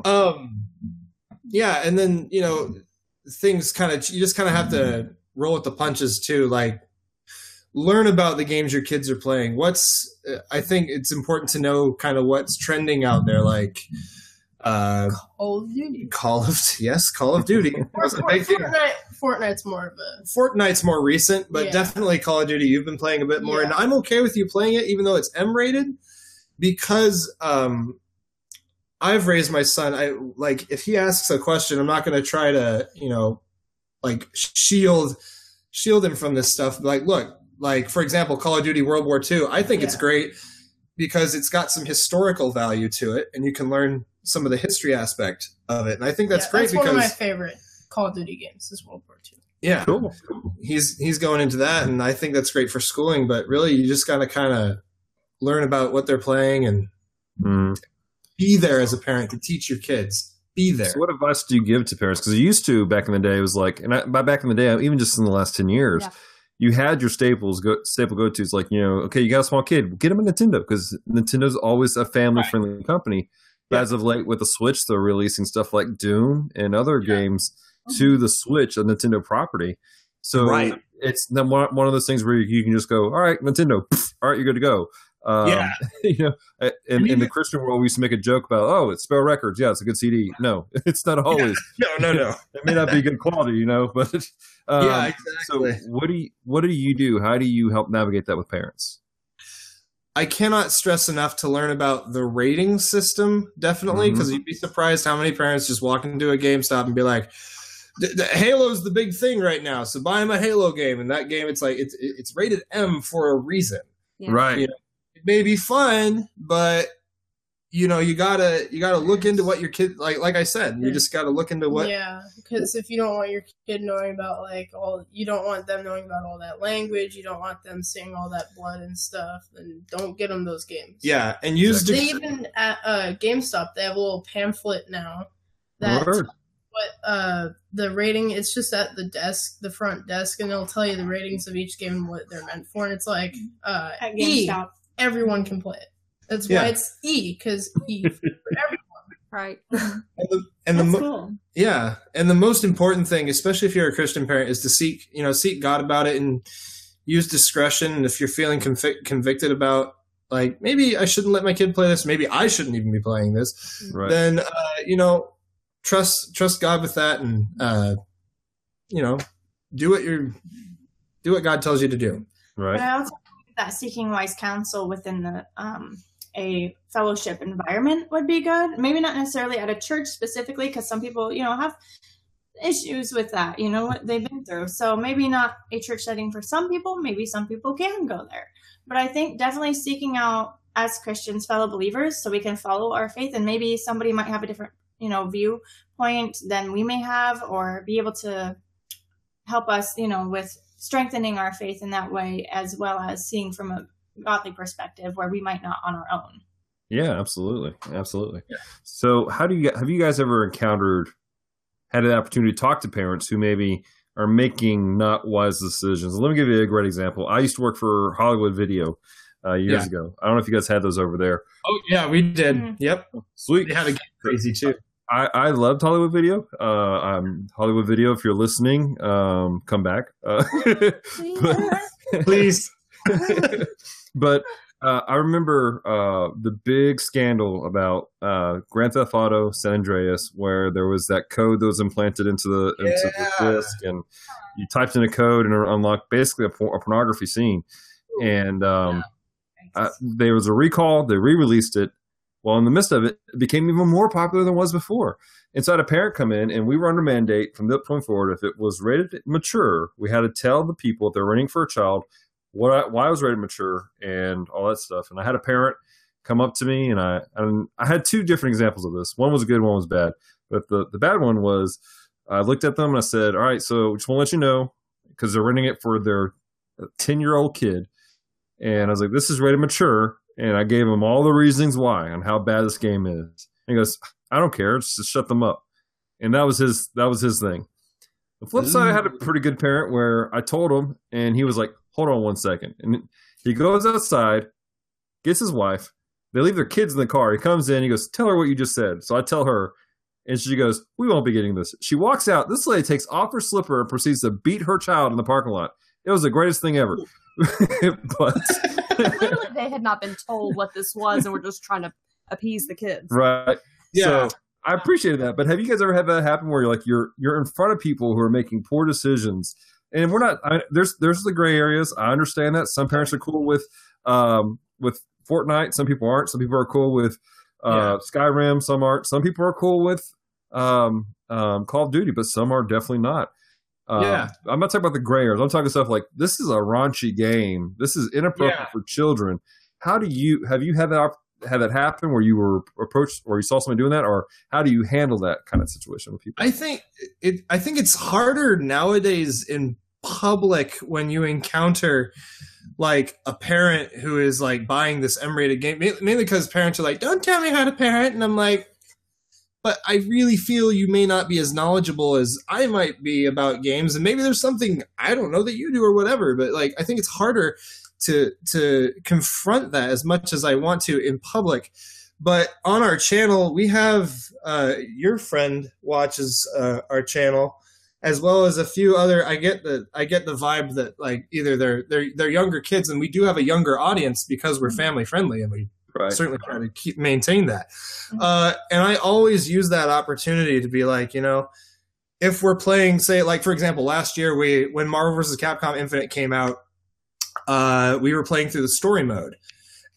[LAUGHS] um, yeah, and then you know things kind of you just kind of have to roll with the punches too. Like learn about the games your kids are playing. What's uh, I think it's important to know kind of what's trending out there, like uh, Call of Duty. Call of yes, Call of Duty. That's a big thing. Fortnite, Fortnite's more of a Fortnite's more recent, but Yeah. definitely Call of Duty. You've been playing a bit more, and I'm okay with you playing it, even though it's M rated, because um, I've raised my son. I like if he asks a question, I'm not going to try to you know like shield shield him from this stuff. Like, look, like for example, Call of Duty World War II. I think it's great because it's got some historical value to it, and you can learn some of the history aspect of it. And I think that's yeah, great That's because one of my favorite Call of Duty games. Is World War II. yeah, Cool. he's he's going into that, and I think that's great for schooling. But really, you just got to kind of learn about what they're playing and Mm. Be there as a parent to teach your kids. Be there. So what advice do you give to parents? Because you used to back in the day, it was like, and I, by back in the day, even just in the last ten years, Yeah. you had your staples, go, staple go tos, like you know, okay, you got a small kid, get them a Nintendo because Nintendo's always a family friendly company. But Yeah. as of late, with the Switch, they're releasing stuff like Doom and other games mm-hmm. to the Switch, a Nintendo property. So Right. it's the one, one of those things where you can just go, all right, Nintendo, all right, you're good to go. Um, Yeah. [LAUGHS] you know, uh, in, in the Christian world, we used to make a joke about, oh, it's Spell Records. Yeah, it's a good CD. No, [LAUGHS] it's not always. [LAUGHS] No, no, no. It may not be good quality, you know, but um, yeah, so what do you what do you do? How do you help navigate that with parents? I cannot stress enough to learn about the rating system, definitely, because you'd be surprised how many parents just walk into a GameStop and be like, "D- d- Halo's the big thing right now, so buy him a Halo game. And that game, it's like it's it's rated M for a reason. Yeah. Right. Yeah. It may be fun, but you know you gotta you gotta look into what your kid like. Like I said, you just gotta look into what. Yeah, because if you don't want your kid knowing about like all, you don't want them knowing about all that language. You don't want them seeing all that blood and stuff. Then don't get them those games. Yeah, and use They dec- even at uh, GameStop they have a little pamphlet now that what uh the rating. It's just at the desk, the front desk, and they'll tell you the ratings of each game and what they're meant for. And it's like uh, At E, GameStop. Everyone can play it. That's Yeah. why it's E because E [LAUGHS] for everyone. Right. and the, and the mo- cool. Yeah, and the most important thing, especially if you're a Christian parent, is to seek you know seek God about it and use discretion. And if you're feeling convic- convicted about like maybe I shouldn't let my kid play this, maybe I shouldn't even be playing this, Right. then uh, you know trust trust God with that, and uh, you know do what you're do what God tells you to do. But right. I also think that seeking wise counsel within the um, a fellowship environment would be good. Maybe not necessarily at a church specifically, because some people, you know, have issues with that. You know what they've been through. So maybe not a church setting for some people. Maybe some people can go there. But I think definitely seeking out as Christians, fellow believers, so we can follow our faith, and maybe somebody might have a different, you know, viewpoint than we may have, or be able to help us, you know, with strengthening our faith in that way, as well as seeing from a godly perspective where we might not on our own. Yeah, absolutely, absolutely. So, how do you have you guys ever encountered had an opportunity to talk to parents who maybe are making not wise decisions? Let me give you a great example. I used to work for Hollywood Video uh, years Yeah. ago. I don't know if you guys had those over there. Oh yeah, we did. Mhm. Yep, Sweet. they had to get crazy too. I, I loved Hollywood Video. Uh, um, Hollywood Video, if you're listening, um, come back. Uh, [LAUGHS] but, Please. [LAUGHS] [LAUGHS] but uh, I remember uh, the big scandal about uh, Grand Theft Auto San Andreas, where there was that code that was implanted into the into the disc, and you typed in a code and it unlocked basically a, por- a pornography scene. And um, uh, there was a recall. They re-released it. Well, in the midst of it, it became even more popular than it was before. And so I had a parent come in, and we were under mandate from that point forward. If it was rated mature, we had to tell the people if they're renting for a child what I, why I was rated mature and all that stuff. And I had a parent come up to me, and I and I had two different examples of this. One was good, one was bad. But the the bad one was I looked at them and I said, "All right, so just want to let you know because they're renting it for their ten year old kid." And I was like, "This is rated mature," and I gave him all the reasons why on how bad this game is. And he goes, "I don't care, just shut them up." And that was his that was his thing. The flip side, I had a pretty good parent where I told him, and he was like, "Hold on one second. And he goes outside, gets his wife. They leave their kids in the car. He comes in. He goes, "Tell her what you just said." So I tell her, and she goes, "We won't be getting this." She walks out. This lady takes off her slipper and proceeds to beat her child in the parking lot. It was the greatest thing ever. [LAUGHS] but [LAUGHS] Clearly, they had not been told what this was, and were just trying to appease the kids. right. Yeah. So I appreciated that. But have you guys ever had that happen where you're like you're you're in front of people who are making poor decisions, and we're not. I, there's there's the gray areas. I understand that some parents are cool with um with Fortnite. Some people aren't. Some people are cool with uh Skyrim. Some aren't. Some people are cool with um um Call of Duty, but some are definitely not. Um, Yeah. I'm not talking about the grayers. I'm talking stuff like this is a raunchy game. This is inappropriate Yeah. for children. How do you have you had that had that happen where you were approached or you saw someone doing that, or how do you handle that kind of situation with people? I think it. I think it's harder nowadays in public when you encounter like a parent who is like buying this M-rated game, mainly because parents are like, "Don't tell me how to parent," and I'm like, "But I really feel you may not be as knowledgeable as I might be about games, and maybe there's something I don't know that you do or whatever." But like, I think it's harder to to confront that as much as I want to in public. But on our channel, we have uh, your friend watches uh, our channel, as well as a few other. I get the I get the vibe that like either they're they're they're younger kids, and we do have a younger audience because we're family friendly, and we Right. certainly try to keep maintain that. Uh, and I always use that opportunity to be like, you know, if we're playing, say, like for example, last year we when Marvel vs. Capcom Infinite came out, uh, we were playing through the story mode.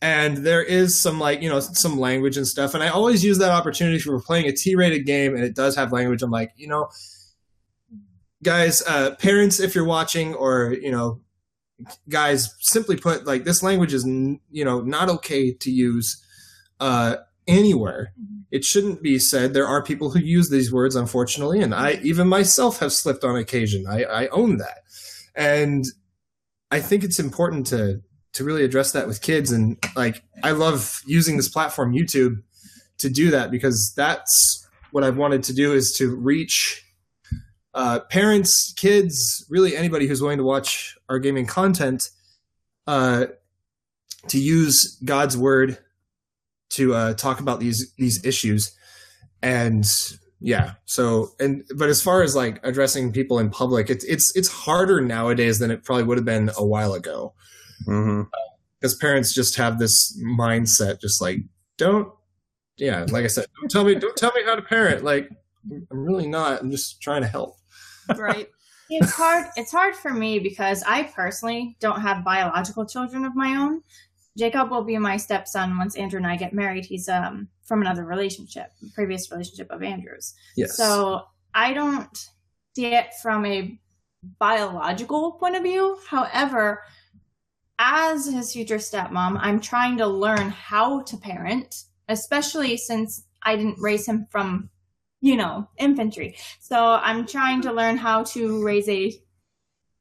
And there is some like you know some language and stuff, and I always use that opportunity if we're playing a T-rated game and it does have language. I'm like, you know, guys, uh, parents, if you're watching, or you know, guys, simply put, like this language is n- you know not okay to use uh, anywhere. It shouldn't be said. There are people who use these words, unfortunately, and I even myself have slipped on occasion. I, I own that, and I think it's important to to really address that with kids. And like, I love using this platform, YouTube, to do that because that's what I've wanted to do is to reach uh, parents, kids, really anybody who's willing to watch our gaming content, uh, to use God's word to uh, talk about these these issues, and yeah. So and but as far as like addressing people in public, it's it's it's harder nowadays than it probably would have been a while ago Mm-hmm. because parents just have this mindset, just like don't. Yeah, like I said, don't tell me, don't tell me how to parent. Like, I'm really not. I'm just trying to help. Right. [LAUGHS] It's hard. It's hard for me because I personally don't have biological children of my own. Jacob will be my stepson once Andrew and I get married. He's um from another relationship, previous relationship of Andrew's. Yes. So I don't see it from a biological point of view. However, as his future stepmom, I'm trying to learn how to parent, especially since I didn't raise him from, you know, infantry. So I'm trying to learn how to raise a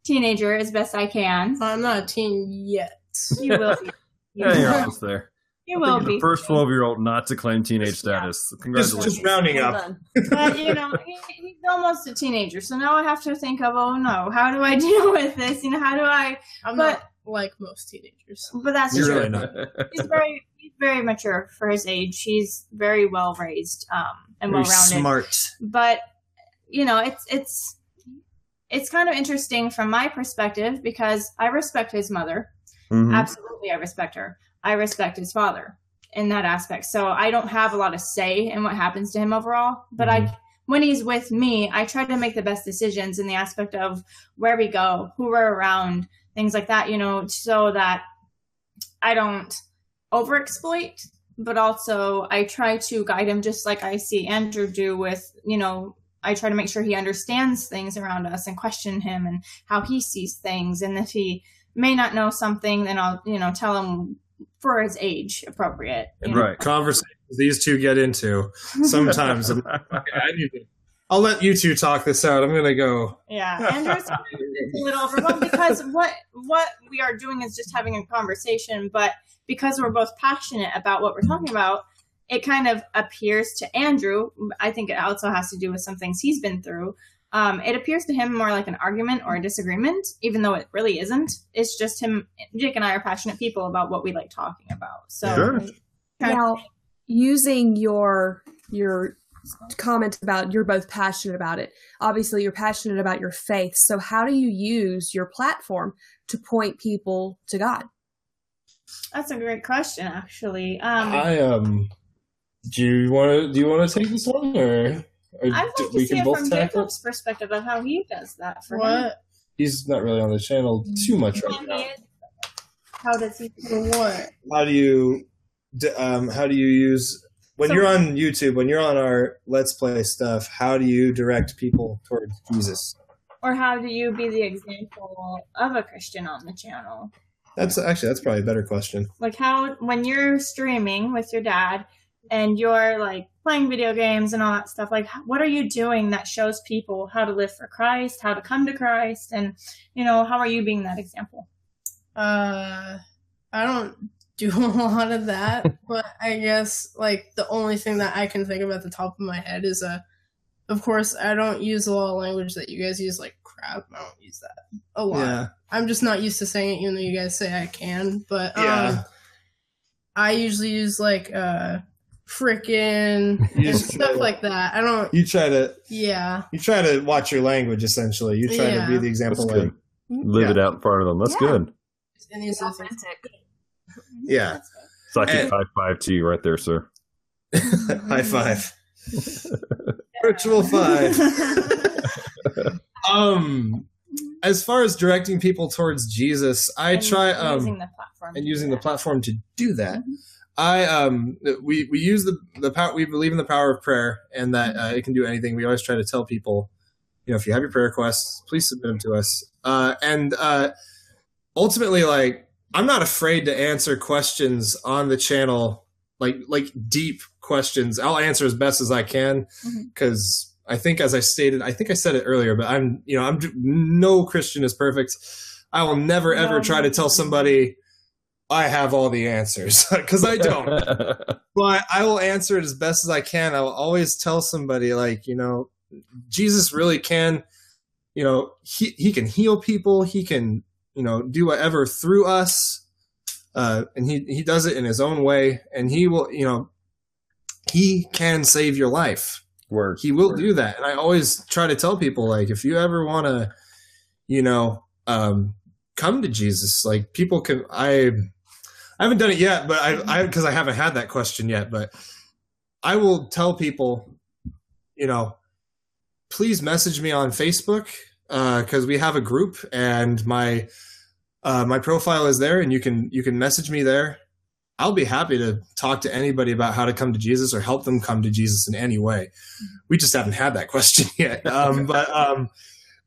teenager as best I can. I'm not a teen yet. You will be. You, Yeah, you're almost there. You will be. the first 12 year old not to claim teenage status. just, Congratulations. just rounding up. [LAUGHS] but you know, he, he's almost a teenager, so now I have to think of, oh no, how do I [LAUGHS] deal with this? You know, how do I? I'm But- not like most teenagers. But that's You're true. really not. He's very, he's very mature for his age. He's very well raised, um, and well rounded. smart. But you know, it's it's it's kind of interesting from my perspective because I respect his mother. Mhm. Absolutely, I respect her. I respect his father in that aspect. So I don't have a lot of say in what happens to him overall. But I, when he's with me, I try to make the best decisions in the aspect of where we go, who we're around, things like that. You know, so that I don't overexploit, but also I try to guide him just like I see Andrew do with, you know, I try to make sure he understands things around us and question him and how he sees things. And if he may not know something, then I'll, you know, tell him for his age appropriate. you know. Right. Conversations these two get into [LAUGHS] sometimes. [LAUGHS] Okay, I need to. I'll let you two talk this out. I'm gonna go. Yeah, [LAUGHS] Andrew's a little overwhelmed because what what we are doing is just having a conversation, but because we're both passionate about what we're talking about, it kind of appears to Andrew. I think it also has to do with some things he's been through. Um, it appears to him more like an argument or a disagreement, even though it really isn't. It's just him. Jake and I are passionate people about what we like talking about. So Sure. Now, using your your comment about you're both passionate about it. Obviously, you're passionate about your faith. So, how do you use your platform to point people to God? That's a great question, actually. Um, I um, do you want to do you want to take this one or, or I'd do- like to see it from Jacob's perspective of how he does that for him. What? He's not really on the channel too much right now. How does he? For what? How do you, um, how do you use when So- you're on YouTube when you're on our Let's Play stuff? How do you direct people towards Jesus? Or how do you be the example of a Christian on the channel? That's actually that's probably a better question. Like how when you're streaming with your dad and you're like playing video games and all that stuff, like what are you doing that shows people how to live for Christ, how to come to Christ, and you know how are you being that example? Uh, I don't do [LAUGHS] a lot of that, but I guess like the only thing that I can think of at the top of my head is uh, of course I don't use a lot of language that you guys use like crap. I don't use that a lot. I'm just not used to saying it, even though you guys say I can. But um, Yeah. I usually use like uh, frickin' and stuff to- like that. I don't. You try to Yeah, you try to watch your language essentially. You try Yeah. to be the example. good. Like, Live it out in front of them. That's Yeah. good. and these other things. [LAUGHS] yeah. Psychic And- high five to you right there, sir. [LAUGHS] High five. [LAUGHS] Virtual five. Um, as far as directing people towards Jesus, I And try using um the platform and using the platform to do that. Mhm. I um we we use the the power we believe in the power of prayer and that uh, it can do anything. We always try to tell people, you know, if you have your prayer requests, please submit them to us. Uh, and uh, ultimately, like I'm not afraid to answer questions on the channel, like like deep questions. I'll answer as best as I can because I think, as I stated, I think I said it earlier, but I'm you know I'm no Christian is perfect. I will never ever No, try to tell somebody I have all the answers [LAUGHS] because I don't. [LAUGHS] but I will answer it as best as I can. I will always tell somebody like, you know, Jesus really can, you know, he he can heal people. He can, you know, do whatever through us. Uh, and he he does it in his own way and he will, you know, he can save your life. Word. He will Word. do that. And I always try to tell people like if you ever want to, you know, um come to Jesus, like people can I I haven't done it yet, but I I because I haven't had that question yet, but I will tell people, you know, please message me on Facebook because we have a group and my uh, my profile is there and you can you can message me there. I'll be happy to talk to anybody about how to come to Jesus or help them come to Jesus in any way. We just haven't had that [LAUGHS] question yet, um, but um,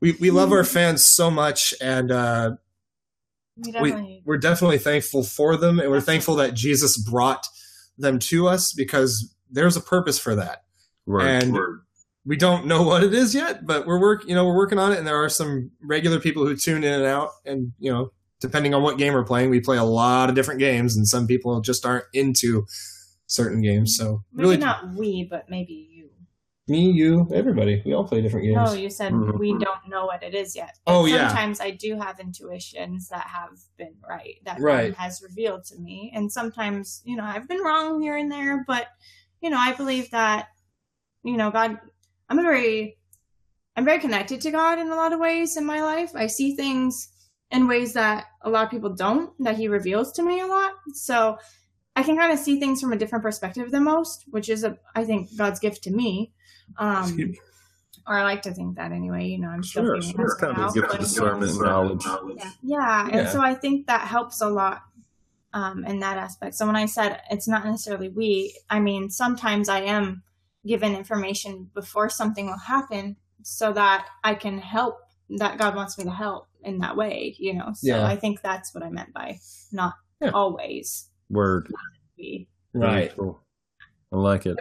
we we love our fans so much and. Uh, We we, definitely we're definitely thankful for them and we're thankful that jesus brought them to us because there's a purpose for that Word. and Word. We don't know what it is yet but we're work you know we're working on it and there are some regular people who tune in and out and you know depending on what game we're playing we play a lot of different games and some people just aren't into certain games so maybe really not we, but maybe you. me you everybody we all play different games No, you said we mm-hmm. don't know what it is yet. Oh, yeah. Sometimes I do have intuitions that have been right that Right. Has revealed to me, and sometimes you know I've been wrong here and there, but you know I believe that you know God. I'm a very I'm very connected to God in a lot of ways in my life. I see things in ways that a lot of people don't that He reveals to me a lot. So I can kind of see things from a different perspective than most, which is a I think God's gift to me. Um, or I like to think that anyway. You know, I'm Sure, figuring sure. It's kind of a gift of discernment and knowledge. Yeah, and Yeah. so I think that helps a lot um, in that aspect. So when I said it's not necessarily we, I mean sometimes I am given information before something will happen, so that I can help. That God wants me to help in that way, you know. So Yeah. I think that's what I meant by not Yeah. always Word. right Very cool. I like it.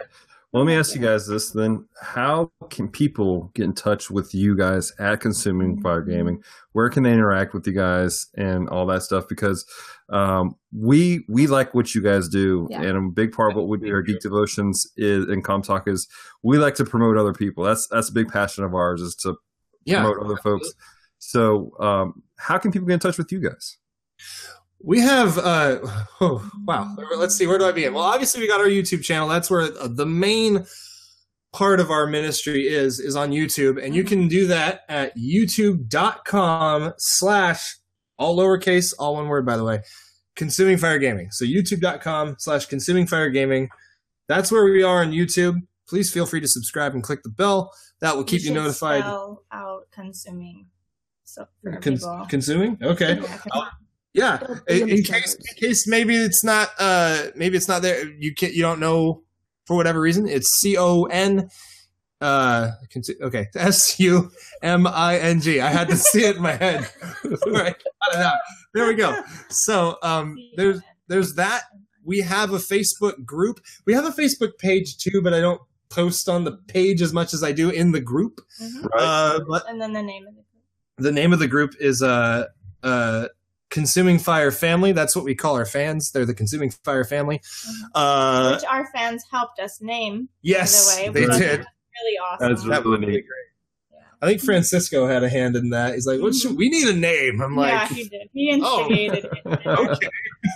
Well, let me ask you guys this then. How can people get in touch with you guys at Consuming Fire Gaming? Where can they interact with you guys and all that stuff? Because um, we we like what you guys do, Yeah. and a big part of what we do here at Geek Devotions is and Com Talk is we like to promote other people. That's that's a big passion of ours is to yeah promote other folks. So, um, how can people get in touch with you guys? We have, uh, [SIGHS] oh, wow. Let's see, where do I begin? Well, obviously, we got our YouTube channel. That's where the main part of our ministry is is on YouTube, and you can do that at youtube.com slash all lowercase, all one word by the way, consuming fire gaming. So youtube.com slash consuming fire gaming. That's where we are on YouTube. Please feel free to subscribe and click the bell. That will keep you, should notified. spell out consuming. So for Con- consuming? Okay. Yeah, Yeah. In, in in the show case in case maybe it's not uh maybe it's not there you can not you don't know for whatever reason. It's C O N uh okay. [LAUGHS] S U M I N G. I had to see it in my head. [LAUGHS] before I got it out. There we go. So um there's there's that. We have a Facebook group. We have a Facebook page too, but I don't post on the page as much as I do in the group. Mhm. Right. Uh, but And then the name of the group. the name of the group is uh, uh, Consuming Fire Family. That's what we call our fans. They're the Consuming Fire Family. Uh, which our fans helped us name. yes, by the way, they did. Really awesome. That's That really would be neat. great. I think Francisco had a hand in that. He's like, "What should we need a name?" I'm like, yeah, he did. He Oh. it. [LAUGHS] "Okay."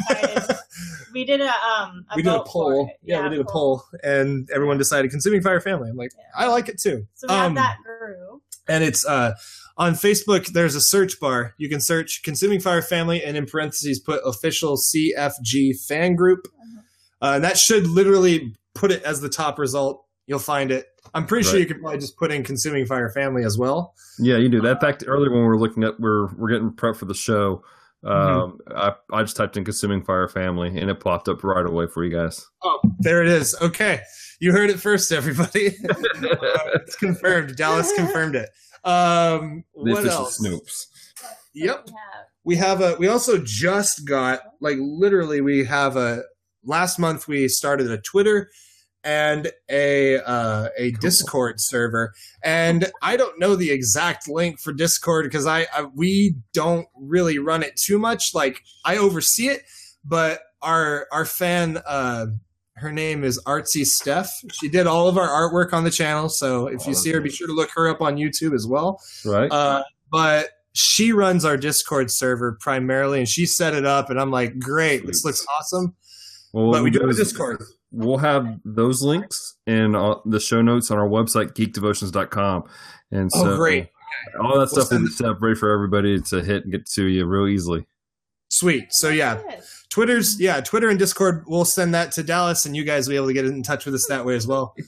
Decided- [LAUGHS] We did a um. A we did a poll. it. Yeah, we did a poll, and everyone decided Consuming Fire Family. I'm like, Yeah. I like it too. So we Um, have that group. and it's uh on Facebook. There's a search bar. You can search "Consuming Fire Family" and in parentheses put "official CFG fan group," uh, and that should literally put it as the top result. You'll find it. I'm pretty sure you could probably just put in "Consuming Fire Family" as well. Yeah, you do that. In fact, earlier when we were looking at we're we're getting prep for the show, um, I I just typed in "consuming fire family" and it popped up right away for you guys. Oh, there it is. Okay, you heard it first, everybody. [LAUGHS] Uh, it's confirmed. Dallas confirmed it. Um, The what official else? Snoops. Yep. We have a we also just got like literally we have a last month we started a twitter and a uh, a discord server and i don't know the exact link for discord because I, I we don't really run it too much like i oversee it but our our fan uh her name is artsy steph she did all of our artwork on the channel so if you see her be sure to look her up on youtube as well Right. uh, but she runs our Discord server primarily, and she set it up. And I'm like, great, this looks awesome. well, But we do have a Discord. We'll have those links in uh, the show notes on our website, geekdevotions.com. And so Oh, great. all that We'll stuff will be set up ready for everybody to hit and get to you real easily. Sweet. So yeah, Good. Twitter's yeah, Twitter and Discord. We'll send that to Dallas, and you guys will be able to get in touch with us that way as well. [LAUGHS]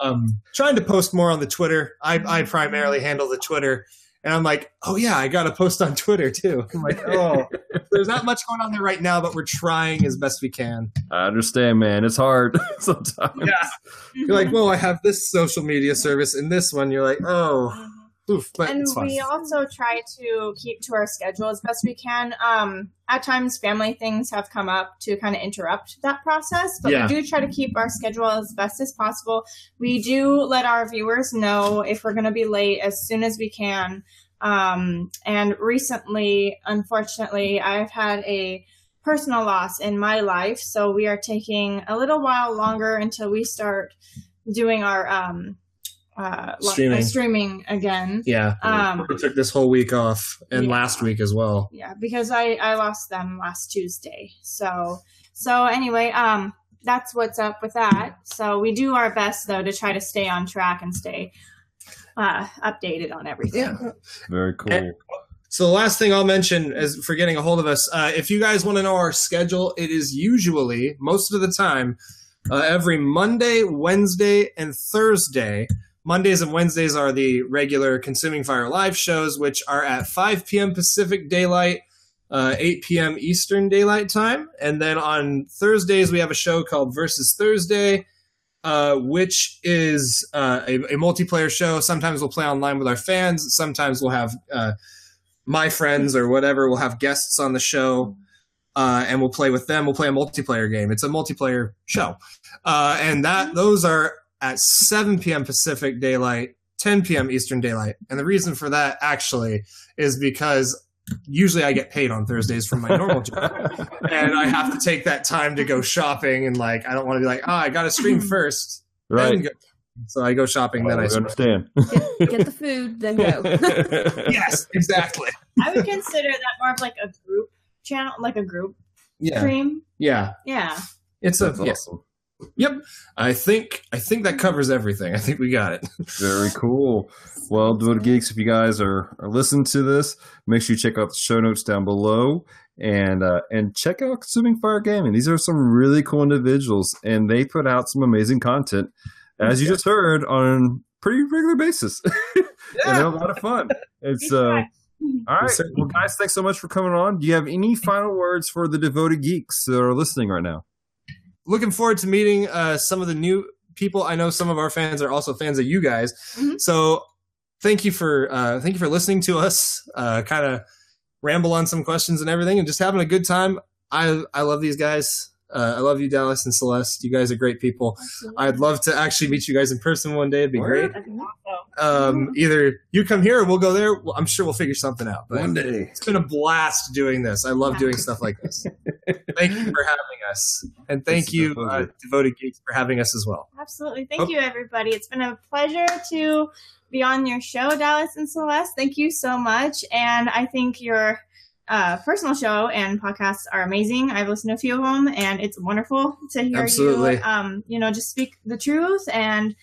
Um, trying to post more on the Twitter. I, I primarily handle the Twitter, and I'm like, oh yeah, I got to post on Twitter too. I'm like, [LAUGHS] oh, there's not much going on there right now, but we're trying as best we can. I understand, man. It's hard [LAUGHS] sometimes. Yeah, you're like, well, I have this social media service, and this one, you're like, oh. Oof, but and we also try to keep to our schedule as best we can. Um, at times, family things have come up to kind of interrupt that process, but Yeah. we do try to keep our schedule as best as possible. We do let our viewers know if we're going to be late as soon as we can. Um, and recently, unfortunately, I've had a personal loss in my life, so we are taking a little while longer until we start doing our um, uh, li- Streaming. streaming again. Yeah. Um, we took this whole week off and Yeah. last week as well. yeah because i i lost them last tuesday so so anyway um that's what's up with that so we do our best though to try to stay on track and stay uh updated on everything Very cool. And- So the last thing I'll mention is for getting a hold of us. Uh, if you guys want to know our schedule, it is usually most of the time uh, every Monday, Wednesday, and Thursday. Mondays and Wednesdays are the regular Consuming Fire live shows, which are at 5 p.m. Pacific Daylight, uh, 8 p.m. Eastern Daylight Time. And then on Thursdays, we have a show called Versus Thursday, uh, which is uh, a, a multiplayer show. Sometimes we'll play online with our fans. Sometimes we'll have uh, my friends or whatever. We'll have guests on the show. Uh, and we'll play with them. We'll play a multiplayer game. It's a multiplayer show, uh, and that those are at 7 p.m. Pacific Daylight, 10 p.m. Eastern Daylight. And the reason for that actually is because usually I get paid on Thursdays from my normal job, [LAUGHS] and I have to take that time to go shopping. And like, I don't want to be like, oh, I got to stream [LAUGHS] first, then right. go. So I go shopping, then I I understand. Get, get the food, then go. [LAUGHS] Yes, exactly. i would consider that more of like a group channel like a group Yeah, stream yeah. yeah It's a That's yeah. awesome. Yep. I think I think that covers everything. I think we got it. Very [LAUGHS] cool. Well, Devoted Geeks, if you guys are, are listening to this, make sure you check out the show notes down below and uh, and check out Consuming Fire Gaming. These are some really cool individuals, and they put out some amazing content, as you just heard, on pretty regular basis. [LAUGHS] and they're a lot of fun. It's uh, [LAUGHS] all right. Well, guys, thanks so much for coming on. Do you have any final words for the devoted geeks that are listening right now? Looking forward to meeting uh, some of the new people. I know some of our fans are also fans of you guys. Mhm. So thank you for uh, thank you for listening to us. Uh, kind of ramble on some questions and everything, and just having a good time. I I love these guys. Uh, I love you, Dallas and Celeste. You guys are great people. I'd love to actually meet you guys in person one day. It'd be great. Um, either you come here or we'll go there. Well, I'm sure we'll figure something out. But One day. it's been a blast doing this. I love doing stuff like this. [LAUGHS] thank you for having us, and thank It's you, uh, devoted geeks, for having us as well. Absolutely. Thank Oh. you, everybody. It's been a pleasure to be on your show, Dallas and Celeste. Thank you so much. And I think your uh, personal show and podcasts are amazing. I've listened to a few of them, and it's wonderful to hear Absolutely. you, um, you know, just speak the truth. And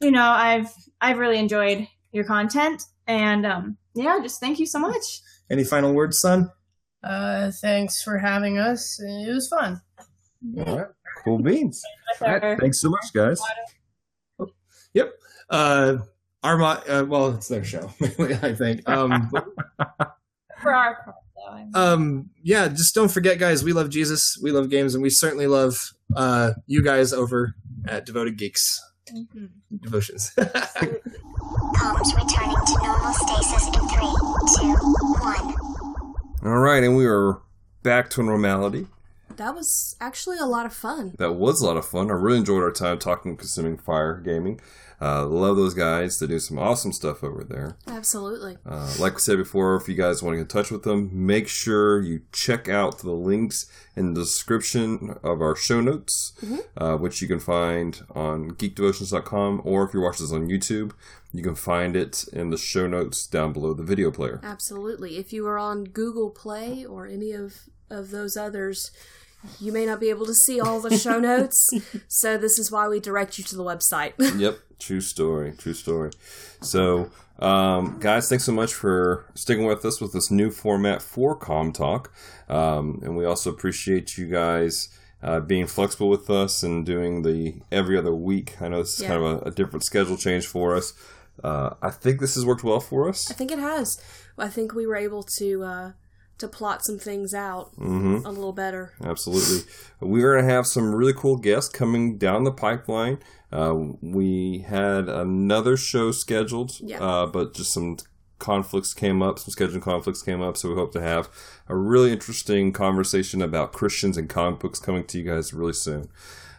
you know, I've I've really enjoyed your content. And um, yeah, just thank you so much. Any final words, son? Uh, thanks for having us. It was fun. All right. Cool beans. With All right. Thanks so much, guys. Yep. Uh, Arma, uh, well, it's their show, [LAUGHS] I think. Um, [LAUGHS] for our part, though. I mean. um, yeah, just don't forget, guys. We love Jesus. We love games, and we certainly love uh, you guys over at Devoted Geeks Mhm. Devotions. [LAUGHS] Comms returning to normal stasis in three, two, one. All right, and we are back to normality. That was actually a lot of fun. That was a lot of fun. I really enjoyed our time talking Consuming Fire Gaming. Uh, love those guys. They do some awesome stuff over there. Absolutely. Uh, like we said before, if you guys want to get in touch with them, make sure you check out the links in the description of our show notes, uh, which you can find on geekdevotions.com, or if you're watching this on YouTube, you can find it in the show notes down below the video player. Absolutely. If you are on Google Play or any of, of those others, you may not be able to see all the show [LAUGHS] notes. So this is why we direct you to the website. [LAUGHS] yep, true story, true story. So, um, guys, thanks so much for sticking with us with this new format for Com Talk, um, and we also appreciate you guys. Uh, being flexible with us and doing the every other week. I know this is Yeah. kind of a, a different schedule change for us. Uh, I think this has worked well for us. I think it has. I think we were able to uh, to plot some things out hmm a little better. Absolutely. We're going to have some really cool guests coming down the pipeline. Uh, we had another show scheduled, Yeah. uh, but just some conflicts came up, some scheduling conflicts came up. So we hope to have a really interesting conversation about Christians and comic books coming to you guys really soon.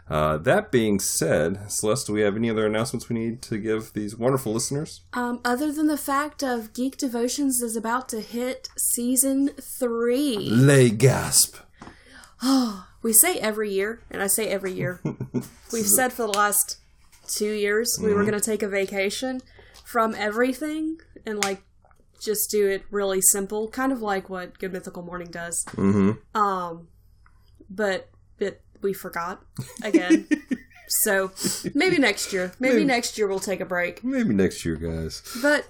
Uh, that being said, Celeste, do we have any other announcements we need to give these wonderful listeners? Um, other than the fact of Geek Devotions is about to hit season three. Lay gasp. Oh, we say every year, and I say every year. [LAUGHS] We've said for the last two years we were going to take a vacation from everything and like just do it really simple, kind of like what Good Mythical Morning does. Mm-hmm. Um, but we forgot again. [LAUGHS] so maybe next year, maybe, Maybe. next year we'll take a break. Maybe next year, guys. But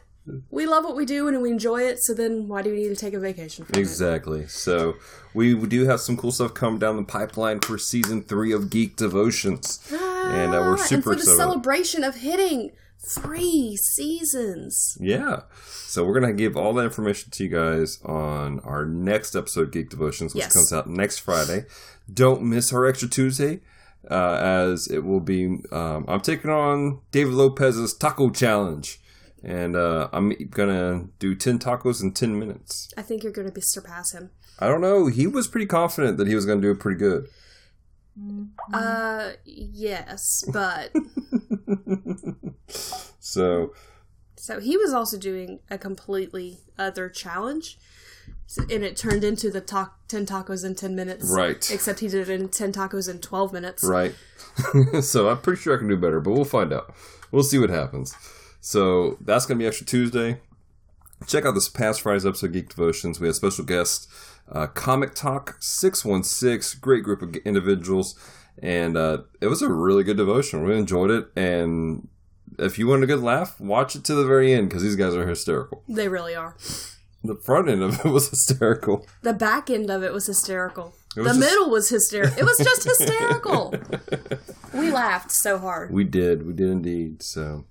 we love what we do and we enjoy it. So then why do we need to take a vacation from it? Exactly. So we do have some cool stuff coming down the pipeline for season three of Geek Devotions, and uh, we're Ah, super and for the excited. celebration of hitting three seasons. yeah. So we're gonna give all that information to you guys on our next episode, Geek Devotions, which Yes. comes out next Friday. Don't miss our extra Tuesday. Uh, as it will be, um, I'm taking on David Lopez's Taco Challenge, and uh, I'm gonna do ten tacos in ten minutes. I think you're going to be surpass him. I don't know. He was pretty confident that he was gonna do it pretty good. Uh, yes, but [LAUGHS] So so he was also doing a completely other challenge, and it turned into the ta- ten tacos in ten minutes. Right. Except he did it in ten tacos in twelve minutes. Right. [LAUGHS] so I'm pretty sure I can do better, but we'll find out. We'll see what happens. So that's going to be extra Tuesday. Check out this past Friday's episode of Geek Devotions. We had special guest uh, Comic Talk 616, great group of individuals. and uh, it was a really good devotion. We enjoyed it, and if you want a good laugh, watch it to the very end because these guys are hysterical. They really are. The front end of it was [LAUGHS] hysterical. The back end of it was hysterical. It was the just- middle was hysterical. It was just hysterical. [LAUGHS] we laughed so hard. We did. We did indeed. So,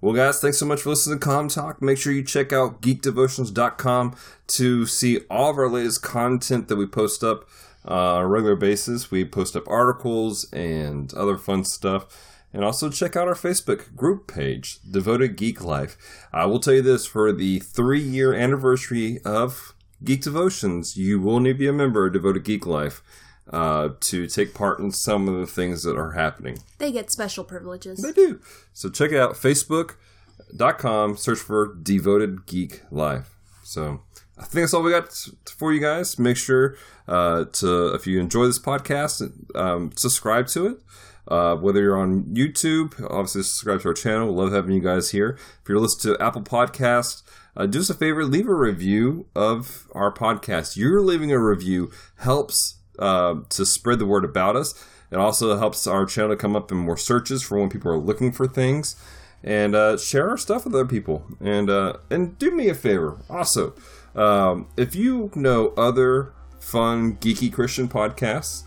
well, guys, thanks so much for listening to Com Talk. Make sure you check out geekdevotions.com to see all of our latest content that we post up uh, on a regular basis. We post up articles and other fun stuff. And also check out our Facebook group page, Devoted Geek Life. I will tell you this for the three year anniversary of Geek Devotions, you will need to be a member of Devoted Geek Life uh, to take part in some of the things that are happening. They get special privileges. They do. So check it out, facebook.com, search for Devoted Geek Life. So I think that's all we got for you guys. Make sure uh, to, if you enjoy this podcast, um, subscribe to it. Uh, whether you're on YouTube, obviously subscribe to our channel. Love having you guys here. If you're listening to Apple Podcasts, uh, do us a favor, leave a review of our podcast. Your leaving a review helps uh, to spread the word about us. It also helps our channel to come up in more searches for when people are looking for things, and uh, share our stuff with other people. And uh, and do me a favor, also, um, if you know other fun geeky Christian podcasts,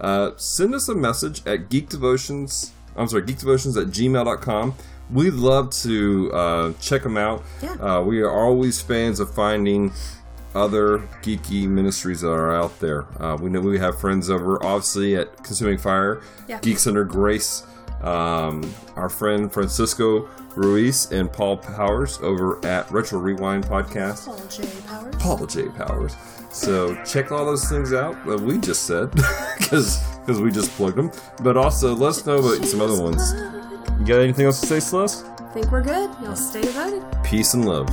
uh, send us a message at geekdevotions. I'm sorry, geekdevotions at gmail.com. We'd love to uh, check them out. Yeah. Uh, we are always fans of finding other geeky ministries that are out there. Uh, we know we have friends over, obviously, at Consuming Fire, Yeah. Geeks Under Grace, um, our friend Francisco Ruiz and Paul Powers over at Retro Rewind Podcast. Paul J. Powers. Paul J. Powers. So check all those things out that we just said [LAUGHS] because because we just plugged them. But also let us know about some other ones. You got anything else to say, Celeste? Think we're good. Y'all stay devoted. Peace and love.